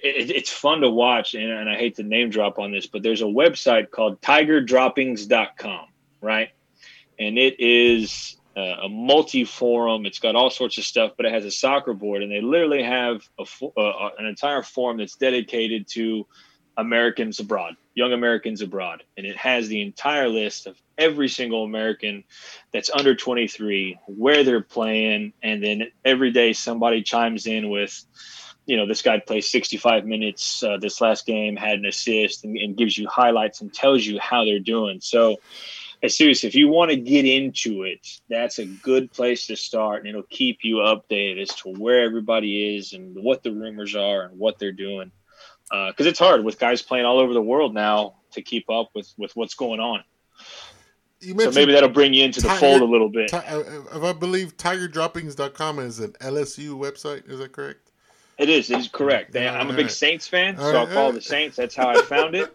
Speaker 5: it, it's fun to watch, and, and I hate to name drop on this, but there's a website called tigerdroppings.com, right? And it is uh, a multi forum. It's got all sorts of stuff, but it has a soccer board, and they literally have a, uh, an entire forum that's dedicated to Americans abroad Young Americans Abroad, and it has the entire list of every single American that's under 23, where they're playing, and then every day somebody chimes in with, you know, this guy played 65 minutes uh, this last game, had an assist, and, and gives you highlights and tells you how they're doing. So, seriously, if you want to get into it, that's a good place to start, and it'll keep you updated as to where everybody is and what the rumors are and what they're doing because uh, it's hard with guys playing all over the world now to keep up with with what's going on.
Speaker 1: You
Speaker 5: So maybe that'll bring you into the
Speaker 1: Tiger-
Speaker 5: fold a little bit.
Speaker 1: Ti- uh, uh, if I believe TigerDroppings.com is an LSU website. Is that correct?
Speaker 5: It is. It is correct. They, I'm a big. Saints fan, so follow
Speaker 1: alright.
Speaker 5: the Saints. That's how I found it.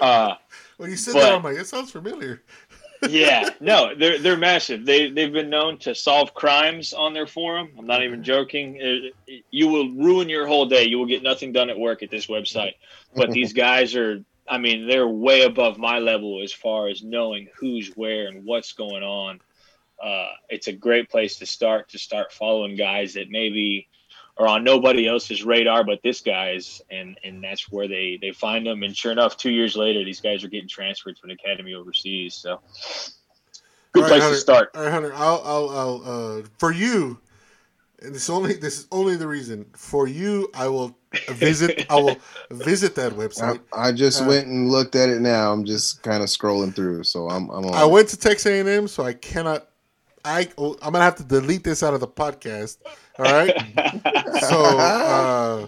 Speaker 5: Uh, (laughs)
Speaker 1: When you said
Speaker 5: But-
Speaker 1: that, I'm like, it sounds familiar.
Speaker 5: Yeah, (laughs) no, they're they're massive. They they've been known to solve crimes on their forum. I'm not even joking. It- it- you will ruin your whole day. You will get nothing done at work at this website. But these (laughs) guys are. I mean, they're way above my level as far as knowing who's where and what's going on. Uh, it's a great place to start to start following guys that maybe are on nobody else's radar but this guy's, and and that's where they they find them. And sure enough, two years later, these guys are getting transferred to an academy overseas. So good
Speaker 1: All right,
Speaker 5: place
Speaker 1: Hunter.
Speaker 5: to start.
Speaker 1: All right, Hunter. I'll, I'll, I'll. Uh, for you, and this only this is only the reason. For you, I will visit. I will (laughs) visit that website.
Speaker 4: I just
Speaker 1: Uh,
Speaker 4: went and looked at it now. I'm just kind of scrolling through, so I'm I'm on.
Speaker 1: I went to Texas A&M, so I cannot. I oh, I'm gonna have to delete this out of the podcast. All right. (laughs) so, uh,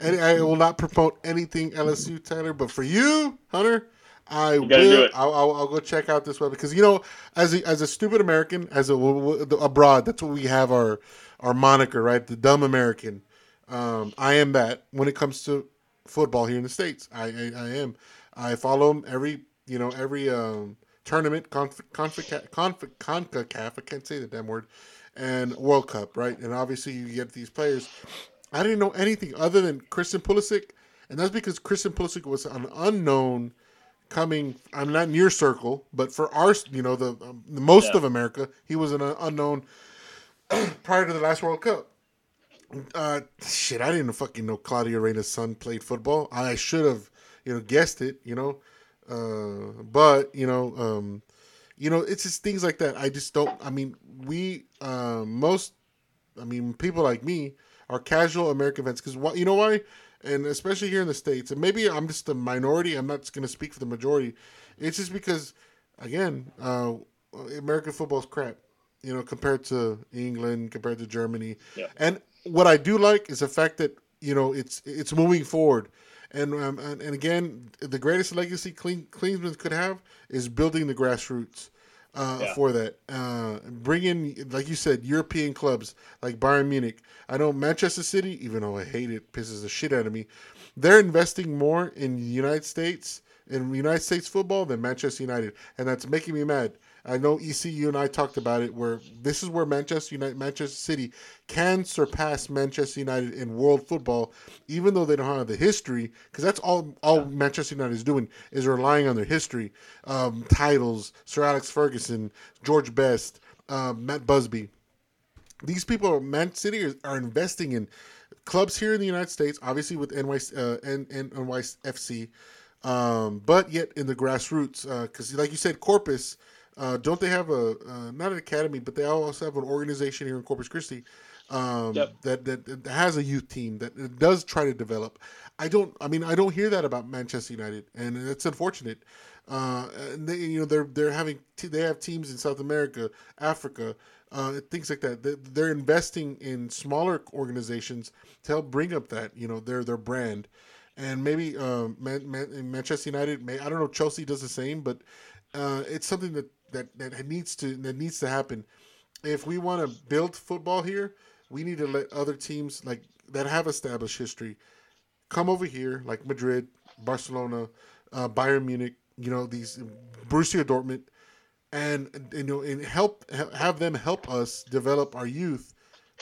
Speaker 1: and I will not promote anything LSU, Tyler. But for you, Hunter, I will. I'll, I'll, I'll go check out this web because you know, as a, as a stupid American, as a abroad, that's what we have our our moniker, right? The dumb American. Um, I am that when it comes to football here in the states. I I, I am. I follow them every you know every um, tournament, conf, conf, conf, CONCACAF. I can't say the damn word, and World Cup, right? And obviously you get these players. I didn't know anything other than Christian Pulisic, and that's because Christian Pulisic was an unknown coming. I'm not in your circle, but for our, you know, the, um, the most
Speaker 5: Yeah.
Speaker 1: of America, he was an unknown (clears throat) prior to the last World Cup. Uh, shit, I didn't fucking know Claudio Reyna's son played football. I should have, you know, guessed it. You know, uh, but you know, um, you know, it's just things like that. I just don't. I mean, we uh, most, I mean, people like me are casual American fans because? You know why? And especially here in the states, and maybe I'm just a minority. I'm not going to speak for the majority. It's just because, again, uh, American football's crap. You know, compared to England, compared to Germany,
Speaker 5: Yeah.
Speaker 1: and what I do like is the fact that you know it's it's moving forward. And, um, and and again, the greatest legacy Clean, could have is building the grassroots uh,
Speaker 5: Yeah.
Speaker 1: for that. Uh, bring in, like you said, European clubs like Bayern Munich. I know Manchester City, even though I hate it, pisses the shit out of me. They're investing more in the United States in United States football than Manchester United, and that's making me mad. I know ECU and I talked about it. Where this is where Manchester United, Manchester City can surpass Manchester United in world football, even though they don't have the history. Because that's all all Manchester United is doing is relying on their history, um, titles. Sir Alex Ferguson, George Best, um, Matt Busby. These people, Man City, are, are investing in clubs here in the United States, obviously with NY, uh, N, N, NYFC, um, but yet in the grassroots. Because, like you said, Corpus, uh, don't they have a uh, not an academy, but they also have an organization here in Corpus Christi um,
Speaker 5: Yep.
Speaker 1: that, that that has a youth team that does try to develop. I don't. I mean, I don't hear that about Manchester United, and it's unfortunate. Uh, and they, you know, they're they're having t- they have teams in South America, Africa, uh, things like that. They- They're investing in smaller organizations to help bring up that you know their their brand, and maybe um, Man, Man, Manchester United. May I don't know. Chelsea does the same, but uh, it's something that, that that needs to that needs to happen. If we want to build football here, we need to let other teams like that have established history come over here, like Madrid, Barcelona, uh, Bayern Munich. You know these Borussia Dortmund, and, you know and help ha- have them help us develop our youth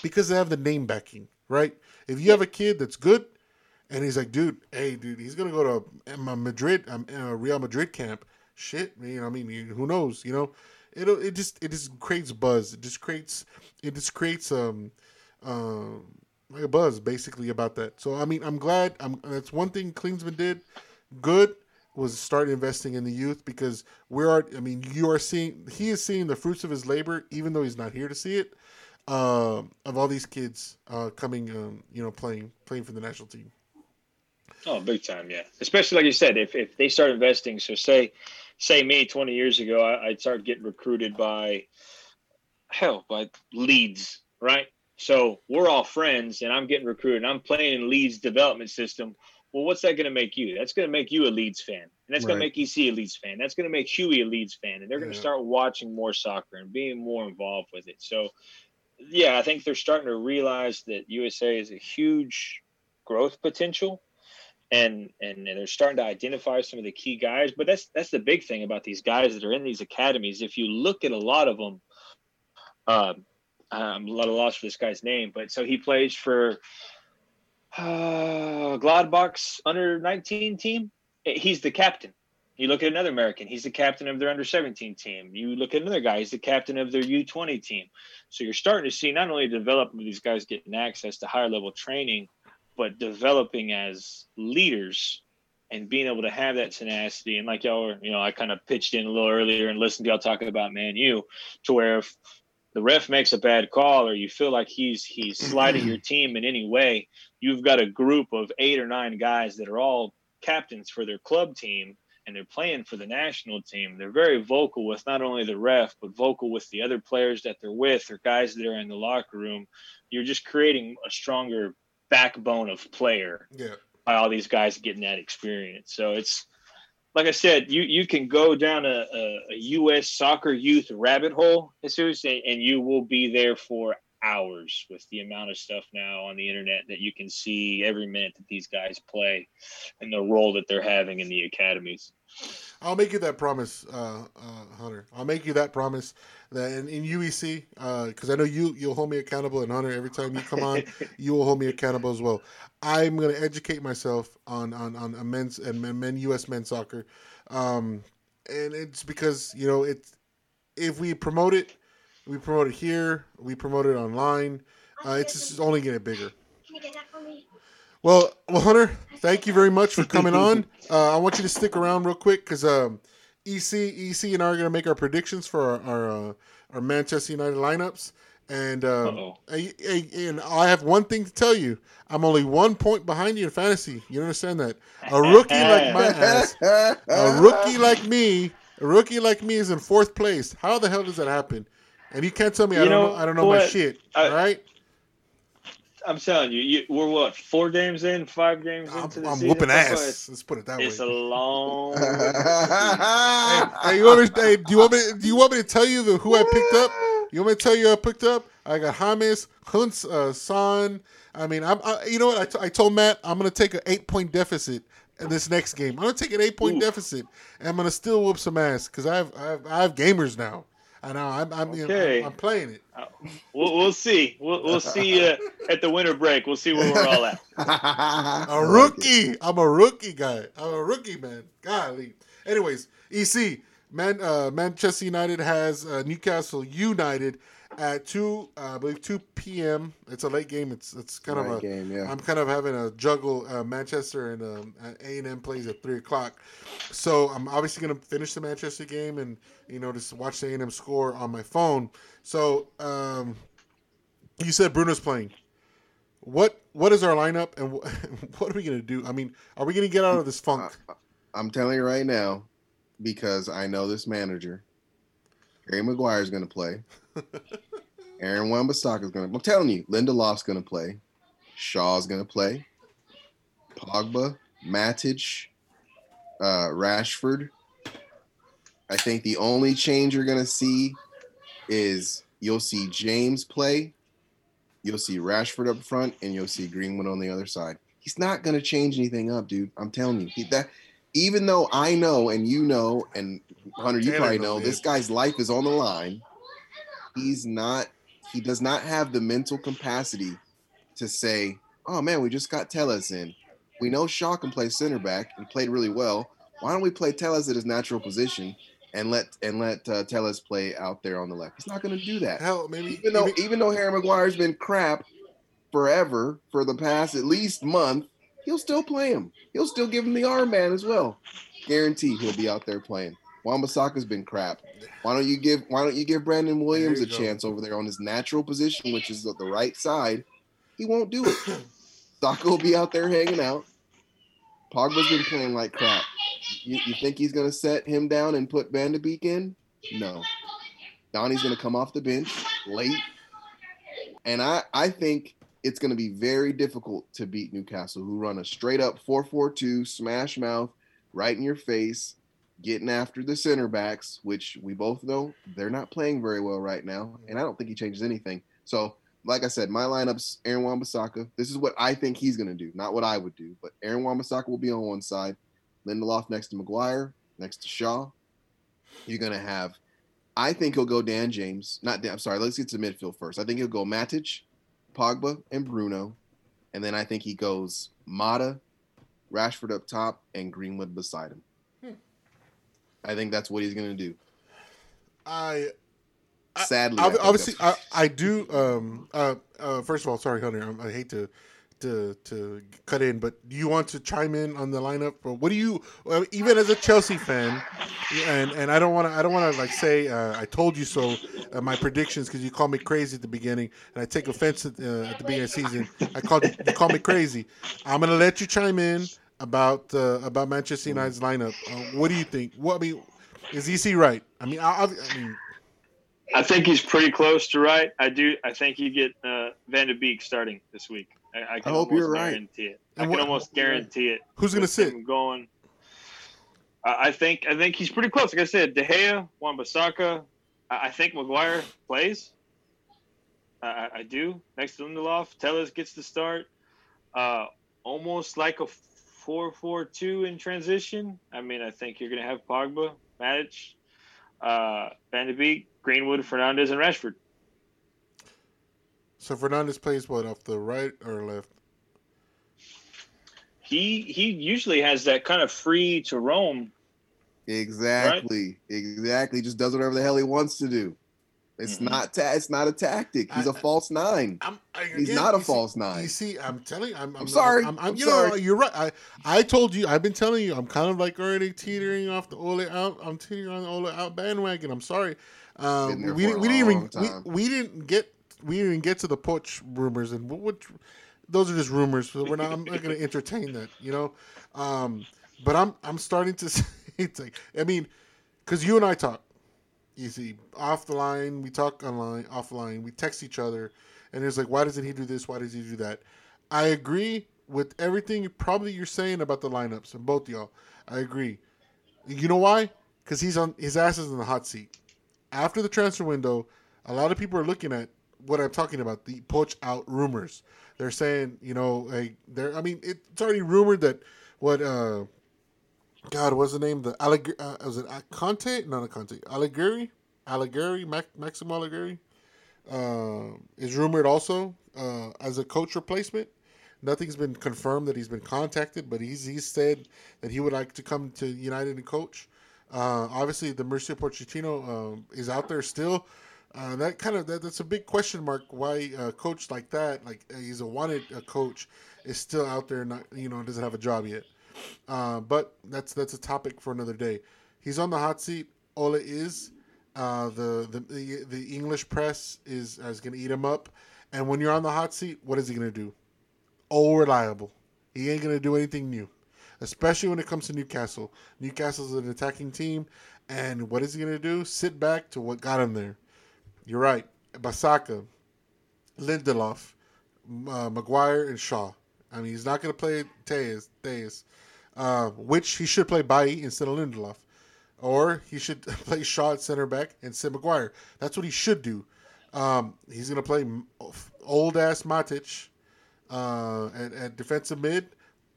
Speaker 1: because they have the name backing, right? If you have a kid that's good, and he's like, dude, hey, dude, he's gonna go to uh, Madrid, um, uh, Real Madrid camp. Shit, know, I mean, who knows? You know, it it just it just creates buzz. It just creates it just creates um um like a buzz basically about that. So I mean, I'm glad. I'm that's one thing Klinsmann did good. was start investing in the youth because we are. I mean, you are seeing he is seeing the fruits of his labor, even though he's not here to see it. Um, of all these kids uh, coming, um, you know, playing playing for the national team.
Speaker 5: Oh, big time, yeah. Especially like you said, if if they start investing, so say say me twenty years ago, I, I'd start getting recruited by hell by Leeds, right? So we're all friends, and I'm getting recruited. And I'm playing in Leeds development system. Well, what's that going to make you? That's going to make you a Leeds fan, and that's going to make EC a Leeds fan. That's going to make Huey a Leeds fan, and they're going to
Speaker 1: Yeah.
Speaker 5: start watching more soccer and being more involved with it. So, yeah, I think they're starting to realize that USA is a huge growth potential, and and they're starting to identify some of the key guys. But that's that's the big thing about these guys that are in these academies. If you look at a lot of them, um, I'm a lot of loss for this guy's name, but so he plays for uh, Gladbach's under 19 team. He's the captain. You look at another American, he's the captain of their under 17 team. You look at another guy, he's the captain of their U20 team. So you're starting to see not only development of these guys getting access to higher level training, but developing as leaders and being able to have that tenacity. And like y'all were, you know, I kind of pitched in a little earlier and listened to y'all talking about Man you to where if the ref makes a bad call or you feel like he's he's (clears throat) sliding your team in any way, you've got a group of eight or nine guys that are all captains for their club team and they're playing for the national team. They're very vocal with not only the ref, but vocal with the other players that they're with or guys that are in the locker room. You're just creating a stronger backbone of player
Speaker 1: Yeah.
Speaker 5: by all these guys getting that experience. So it's like I said, you you can go down a, a, a U.S. soccer youth rabbit hole, Jesus, and, and you will be there for hours with the amount of stuff now on the internet that you can see every minute that these guys play and the role that they're having in the academies.
Speaker 1: I'll make you that promise, uh, uh, Hunter. I'll make you that promise that in, in UEC, because I know you you'll hold me accountable, and Hunter, every time you come on, (laughs) you will hold me accountable as well. I'm going to educate myself on on on a men's and men, men U.S. men's soccer, um, and it's because you know it's if we promote it, we promote it here, we promote it online. Uh, it's just only getting bigger.
Speaker 6: Can you get that for me?
Speaker 1: Well, well, Hunter, thank you very much for coming on. Uh, I want you to stick around real quick because um, EC, EC, and I are going to make our predictions for our our, uh, our Manchester United lineups. And um, I- I- and I have one thing to tell you: I'm only one point behind you in fantasy. You understand that? A rookie like (laughs) my ass, a rookie like me, a rookie like me is in fourth place. How the hell does that happen? And you can't tell me I don't
Speaker 5: know
Speaker 1: know, I don't know my shit.
Speaker 5: I-
Speaker 1: all right,
Speaker 5: I'm telling you, you we're what four games in, five games
Speaker 1: I'm,
Speaker 5: into the
Speaker 1: I'm
Speaker 5: season.
Speaker 1: whooping ass. Let's put it that
Speaker 5: It's,
Speaker 1: way.
Speaker 5: it's a long. (laughs)
Speaker 1: hey, hey, you want me? Hey, do you want me? Do you want me to tell you the who I picked up? You want me to tell you who I picked up? I got James, Hunt's uh, son. I mean, I'm. I, you know what? I, t- I told Matt I'm gonna take an eight point deficit in this next game. I'm gonna take an eight point
Speaker 5: Ooh.
Speaker 1: deficit, and I'm gonna still whoop some ass because I have, I have I have gamers now. I know I'm I'm, you know,
Speaker 5: Okay.
Speaker 1: I'm, I'm playing it.
Speaker 5: We'll, we'll see. We'll, we'll see uh, at the winter break. We'll see where we're all at. (laughs)
Speaker 1: A rookie. I'm a rookie guy. I'm a rookie man. Golly. Anyways, EC man. Uh, Manchester United has uh, Newcastle United at two. Uh, I believe two p.m. It's a late game. It's it's kind of
Speaker 4: Right
Speaker 1: a.
Speaker 4: game, yeah.
Speaker 1: I'm kind of having a juggle. Uh, Manchester and um, A and M plays at three o'clock, so I'm obviously going to finish the Manchester game and you know just watch the A and M score on my phone. So um, you said Bruno's playing. What what is our lineup and wh- (laughs) what are we gonna do? I mean, are we gonna get out of this funk?
Speaker 4: I'm telling you right now, because I know this manager. Harry Maguire is going to play. (laughs) Aaron Wan-Bissaka is going to. I'm telling you, Linda Lindelof's going to play. Shaw's going to play. Pogba, Matic, uh, Rashford. I think the only change you're going to see is you'll see James play. You'll see Rashford up front, and you'll see Greenwood on the other side. He's not going to change anything up, dude. I'm telling you. He, that even though I know and you know and Hunter, you probably know this guy's life is on the line. He's not. He does not have the mental capacity to say, "Oh man, we just got Telles in. We know Shaw can play center back and played really well. Why don't we play Telles at his natural position and let and let uh, Telles play out there on the left? He's not going to do that.
Speaker 1: Hell, maybe
Speaker 4: Even though
Speaker 1: maybe-
Speaker 4: even though Harry Maguire's been crap forever for the past at least month, he'll still play him. He'll still give him the armband as well. Guaranteed he'll be out there playing. Wan-Bissaka's been crap. Why don't you give Why don't you give Brandon Williams a
Speaker 1: go.
Speaker 4: chance over there on his natural position, which is the, the right side? He won't do it. (coughs) Saka will be out there hanging out. Pogba's been playing like crap. You, you think he's gonna set him down and put Van de Beek in? No. Donnie's gonna come off the bench late, and I I think it's gonna be very difficult to beat Newcastle, who run a straight up 4-4-2 smash mouth right in your face, getting after the center backs, which we both know they're not playing very well right now, and I don't think he changes anything. So, like I said, my lineup's Aaron Wan-Bissaka. This is what I think he's going to do, not what I would do. But Aaron Wan-Bissaka will be on one side, Lindelof next to Maguire, next to Shaw. You're going to have, I think he'll go Dan James. Not Dan, I'm sorry, let's get to midfield first. I think he'll go Matic, Pogba, and Bruno. And then I think he goes Mata, Rashford up top, and Greenwood beside him. I think that's what he's going to do.
Speaker 1: I I-
Speaker 4: Sadly, I think
Speaker 1: obviously, I, I do. Um, uh, uh, first of all, sorry, Hunter. I, I hate to to to cut in, but do you want to chime in on the lineup? Or what do you, even as a Chelsea fan, and and I don't want to, I don't want to like say uh, I told you so. Uh, my predictions because you called me crazy at the beginning, and I take offense at, uh, at the beginning of the season. I called you, you called me crazy. I'm gonna let you chime in about uh, about Manchester United's lineup. Uh, what do you think? What I mean, is EC right? I mean, I, I, I mean.
Speaker 5: I think he's pretty close to right. I do. I think you get uh, Van de Beek starting this week. I, I can
Speaker 4: hope
Speaker 5: almost
Speaker 4: you're right.
Speaker 5: guarantee it. I
Speaker 1: And
Speaker 5: can
Speaker 1: what-
Speaker 5: almost guarantee it.
Speaker 1: Who's gonna sit?
Speaker 5: Going. I I think. I think he's pretty close. Like I said, De Gea, Wan-Bissaka. I I think Maguire plays. I, I- I do. Next to Lindelof, Telles gets the start. Uh, almost like a 4-4-2 in transition. I mean, I think you're going to have Pogba, Matic, uh, Van de Beek, Greenwood, Fernandes, and Rashford.
Speaker 1: So Fernandes plays what off the right or left?
Speaker 5: He he usually has that kind of free to roam.
Speaker 4: Exactly. Exactly. Just does whatever the hell he wants to do. It's
Speaker 5: Mhm.
Speaker 4: not ta- it's not a tactic. He's a
Speaker 1: I-
Speaker 4: false nine.
Speaker 1: I'm, I,
Speaker 4: He's not a
Speaker 1: you see-
Speaker 4: false nine.
Speaker 1: You see, I'm telling you, I'm, I'm,
Speaker 4: sorry.
Speaker 1: I'm, I'm,
Speaker 4: I'm
Speaker 1: you
Speaker 4: sorry.
Speaker 1: know, you're right. I, I told you, I've been telling you, I'm kind of like already teetering off the Ole out. I'm teetering on the Ole out bandwagon. I'm sorry. Um, we, didn't- we didn't even
Speaker 4: time.
Speaker 1: we, we didn't get we didn't even get to the Poch rumors and what, what those are just rumors. So we're not. I'm not going to entertain that. You know. Um, but I'm I'm starting to (laughs) say it's like I mean, because you and I talk. See, off the line, we talk online, offline, we text each other, and it's like, why doesn't he do this? Why does he do that? I agree with everything probably you're saying about the lineups and both y'all. I agree. You know why? Because he's on his ass is in the hot seat. After the transfer window, a lot of people are looking at what I'm talking about, the poach out rumors. They're saying, you know, like they're I mean, it's already rumored that what uh God, what's the name? The Alleg- uh, was it Conte? Not a Conte. Allegri, Allegri, Mac- Maximo Allegri, uh, is rumored also uh, as a coach replacement. Nothing's been confirmed that he's been contacted, but he's he's said that he would like to come to United and coach. Uh, obviously, the Mauricio Pochettino um, is out there still. Uh, that kind of that, that's a big question mark. Why a coach like that, like he's a wanted uh, coach, is still out there, not you know doesn't have a job yet. Uh, but that's that's a topic for another day. He's on the hot seat. Ole is. Uh, the, the the English press is is going to eat him up. And when you're on the hot seat, what is he going to do? Oh, reliable. He ain't going to do anything new, especially when it comes to Newcastle. Newcastle's an attacking team, and what is he going to do? Sit back to what got him there. You're right. Basaka, Lindelof, uh, Maguire, and Shaw. I mean, he's not going to play Tejas, Tejas uh, which he should play Bailly instead of Lindelof. Or he should (laughs) play Shaw at center back and Sid Maguire. That's what he should do. Um, he's going to play old ass Matic uh, at, at defensive mid,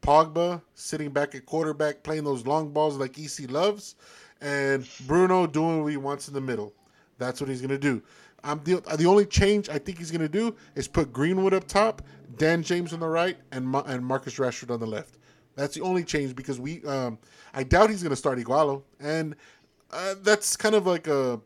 Speaker 1: Pogba sitting back at quarterback, playing those long balls like EC loves, and Bruno doing what he wants in the middle. That's what he's going to do. I'm the, the only change I think he's going to do is put Greenwood up top, Dan James on the right, and Ma- and Marcus Rashford on the left. That's the only change because we. Um, I doubt he's going to start Ighalo, and uh, that's kind of like a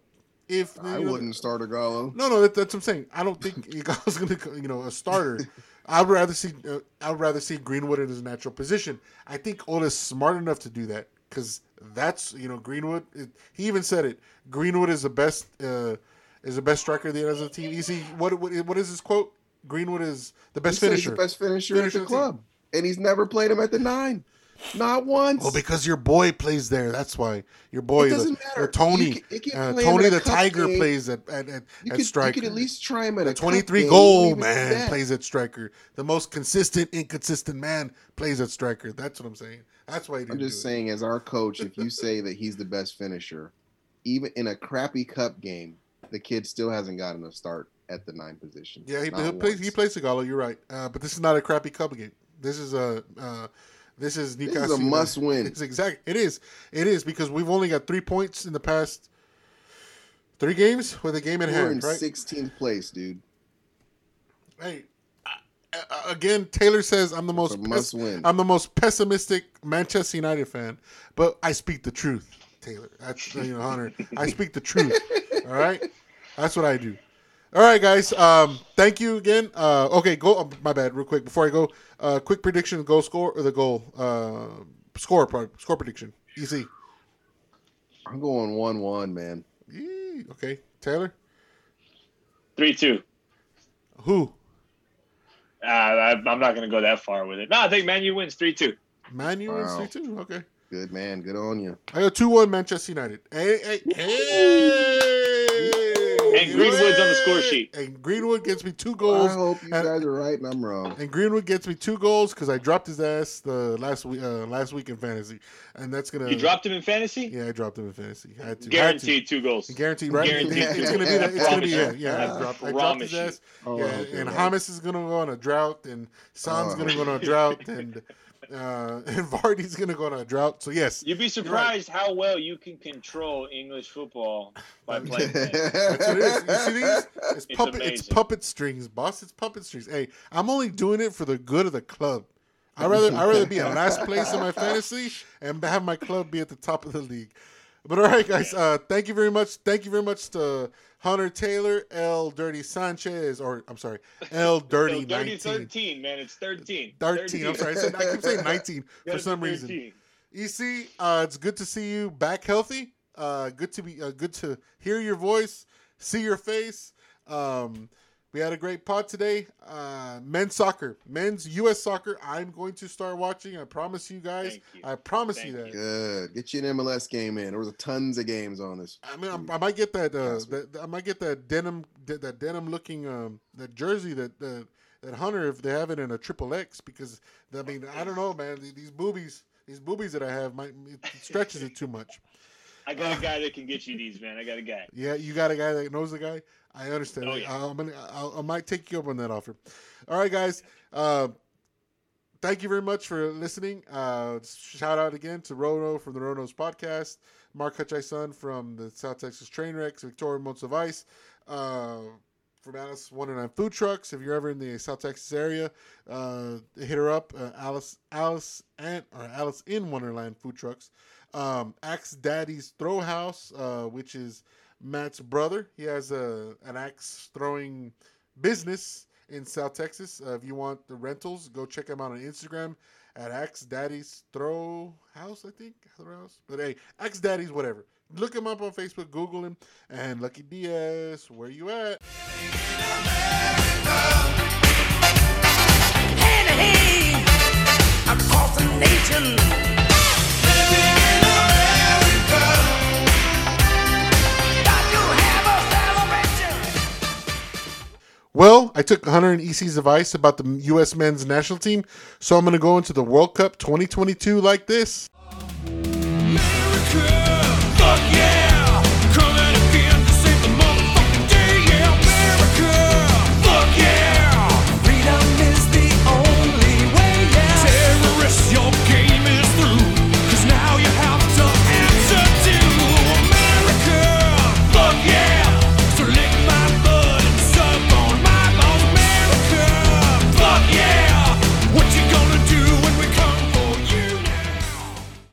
Speaker 1: if
Speaker 4: I
Speaker 1: know,
Speaker 4: wouldn't start a Gallo.
Speaker 1: No, no, that, that's what I'm saying. I don't think (laughs) Ighalo's going to, you know, a starter. I'd rather see, uh, I'd rather see Greenwood in his natural position. I think Oda's smart enough to do that because that's, you know, Greenwood. It, he even said it. Greenwood is the best, uh, is the best striker the as a team. You see, what, what, what is his quote? Greenwood is the best
Speaker 4: He
Speaker 1: finisher.
Speaker 4: the best finisher,
Speaker 1: Finisher
Speaker 4: at
Speaker 1: of
Speaker 4: the
Speaker 1: the team.
Speaker 4: And he's never played him at the nine, not once.
Speaker 1: Well, because your boy plays there. That's why your boy,
Speaker 4: It doesn't
Speaker 1: the,
Speaker 4: matter.
Speaker 1: Tony,
Speaker 4: You can-
Speaker 1: uh, Tony the Tiger
Speaker 4: game.
Speaker 1: plays at at, at,
Speaker 4: you
Speaker 1: at
Speaker 4: could, you could at least try him at
Speaker 1: The
Speaker 4: a
Speaker 1: 23
Speaker 4: game,
Speaker 1: goal man plays at striker. The most consistent, inconsistent man plays at striker. That's what I'm saying. That's why he didn't
Speaker 4: I'm just
Speaker 1: do it.
Speaker 4: saying, as our coach, if you say that he's the best finisher, even in a crappy cup game, the kid still hasn't gotten a start at the nine position.
Speaker 1: Yeah, he, he plays. He plays Segalo. You're right. Uh, but this is not a crappy cup game. This is a. Uh, this is Newcastle.
Speaker 4: This is a must win.
Speaker 1: It's exact. It is. It is because we've only got three points in the past three games with a game in hand.
Speaker 4: We're in
Speaker 1: hand. Right.
Speaker 4: 16th place, dude.
Speaker 1: Hey, again, Taylor says I'm the most
Speaker 4: win.
Speaker 1: I'm the most pessimistic Manchester United fan, but I speak the truth, Taylor. That's you know, Hunter. I speak the truth. (laughs) All right, that's what I do. All right, guys. Um, thank you again. Uh, okay, go. Uh, my bad. Real quick before I go, uh, quick prediction: goal score or the goal uh, score? Score prediction. Easy.
Speaker 4: I'm going one-one, man.
Speaker 1: Yee, Okay, Taylor.
Speaker 5: Three two.
Speaker 1: Who?
Speaker 5: Uh, I, I'm not going to go that far with it. No, I think Man U wins three two.
Speaker 1: Man U wins three two. Okay.
Speaker 4: Good man. Good on you.
Speaker 1: I got two one Manchester United. Hey, hey, hey!
Speaker 5: And Greenwood's on the score sheet.
Speaker 1: And Greenwood gets me two goals.
Speaker 4: I
Speaker 1: goals.
Speaker 4: hope you
Speaker 1: and-
Speaker 4: guys are right and I'm wrong.
Speaker 1: And Greenwood gets me two goals because I dropped his ass the last week, uh, last week in fantasy, and that's gonna.
Speaker 5: You dropped him in fantasy?
Speaker 1: Yeah, I dropped him in fantasy. I had to.
Speaker 5: Guaranteed two goals.
Speaker 1: I had to. Guaranteed, right?
Speaker 5: Guaranteed.
Speaker 1: It's gonna be that. It's gonna be yeah, yeah. I
Speaker 5: I
Speaker 1: dropped, I dropped his ass.
Speaker 4: Oh,
Speaker 1: yeah,
Speaker 4: okay,
Speaker 1: and
Speaker 4: right.
Speaker 1: James is gonna go on a drought, and Son's
Speaker 4: Oh.
Speaker 1: gonna go on a drought, (laughs) and uh, (laughs) and Vardy's gonna go on a drought. So yes,
Speaker 5: You'd be surprised how well you can control English football by playing.
Speaker 1: That's what it is. You see these? (laughs) It's,
Speaker 5: It's
Speaker 1: puppet. It's puppet strings, boss. It's puppet strings. Hey, I'm only doing it for the good of the club. I rather I rather be in last place in my (laughs) fantasy and have my club be at the top of the league. But all right, guys. Uh, thank you very much. Thank you very much to Hunter Taylor, L Dirty Sanchez, or I'm sorry, L (laughs) Dirty
Speaker 5: dirty
Speaker 1: 19.
Speaker 5: 13, man. It's 13.
Speaker 1: 13. I'm sorry. I, said, I keep saying 19 (laughs) for some
Speaker 5: be
Speaker 1: reason. EC, uh, it's good to see you back healthy. Uh, good to be uh, good to hear your voice, see your face. Um, we had a great pod today. Uh, men's soccer, men's U.S. soccer. I'm going to start watching. I promise you guys.
Speaker 5: You.
Speaker 1: I promise
Speaker 5: Thank
Speaker 1: you that.
Speaker 5: you.
Speaker 4: Good. Get you an MLS game in. There was tons of games on this.
Speaker 1: I mean, I'm, I might get that, uh, that. I might get that denim, that, that denim looking, um, that jersey that uh, that Hunter if they have it in a triple X because I mean I don't know, man. These boobies, these boobies that I have, might it stretches it too much. (laughs)
Speaker 5: I got a guy that can get you these, man. I got a guy.
Speaker 1: Yeah, you got a guy that knows the guy. I understand.
Speaker 5: Oh, yeah.
Speaker 1: I, am gonna, I, I might take you up on that offer. All right, guys. Uh, thank you very much for listening. Uh, shout out again to Rono from the Ronos podcast, Mark Hutchison from the South Texas Trainwrecks, Victoria Monts of Ice, uh, from Alice One and Nine Food Trucks. If you're ever in the South Texas area, uh, hit her up, uh, Alice, Alice and or Alice in Wonderland Food Trucks. Um, Axe Daddy's Throw House, uh, which is Matt's brother. He has a an axe throwing business in South Texas. Uh, if you want the rentals, go check him out on Instagram at Axe Daddy's Throw House, I think. Throw House. But hey, Axe Daddy's whatever. Look him up on Facebook, Google him, and Lucky Diaz, where you at?
Speaker 7: hand to
Speaker 1: Well, I took Hunter and EC's advice about the U.S. men's national team, so I'm going to go into the World Cup 2022 like this.
Speaker 7: America.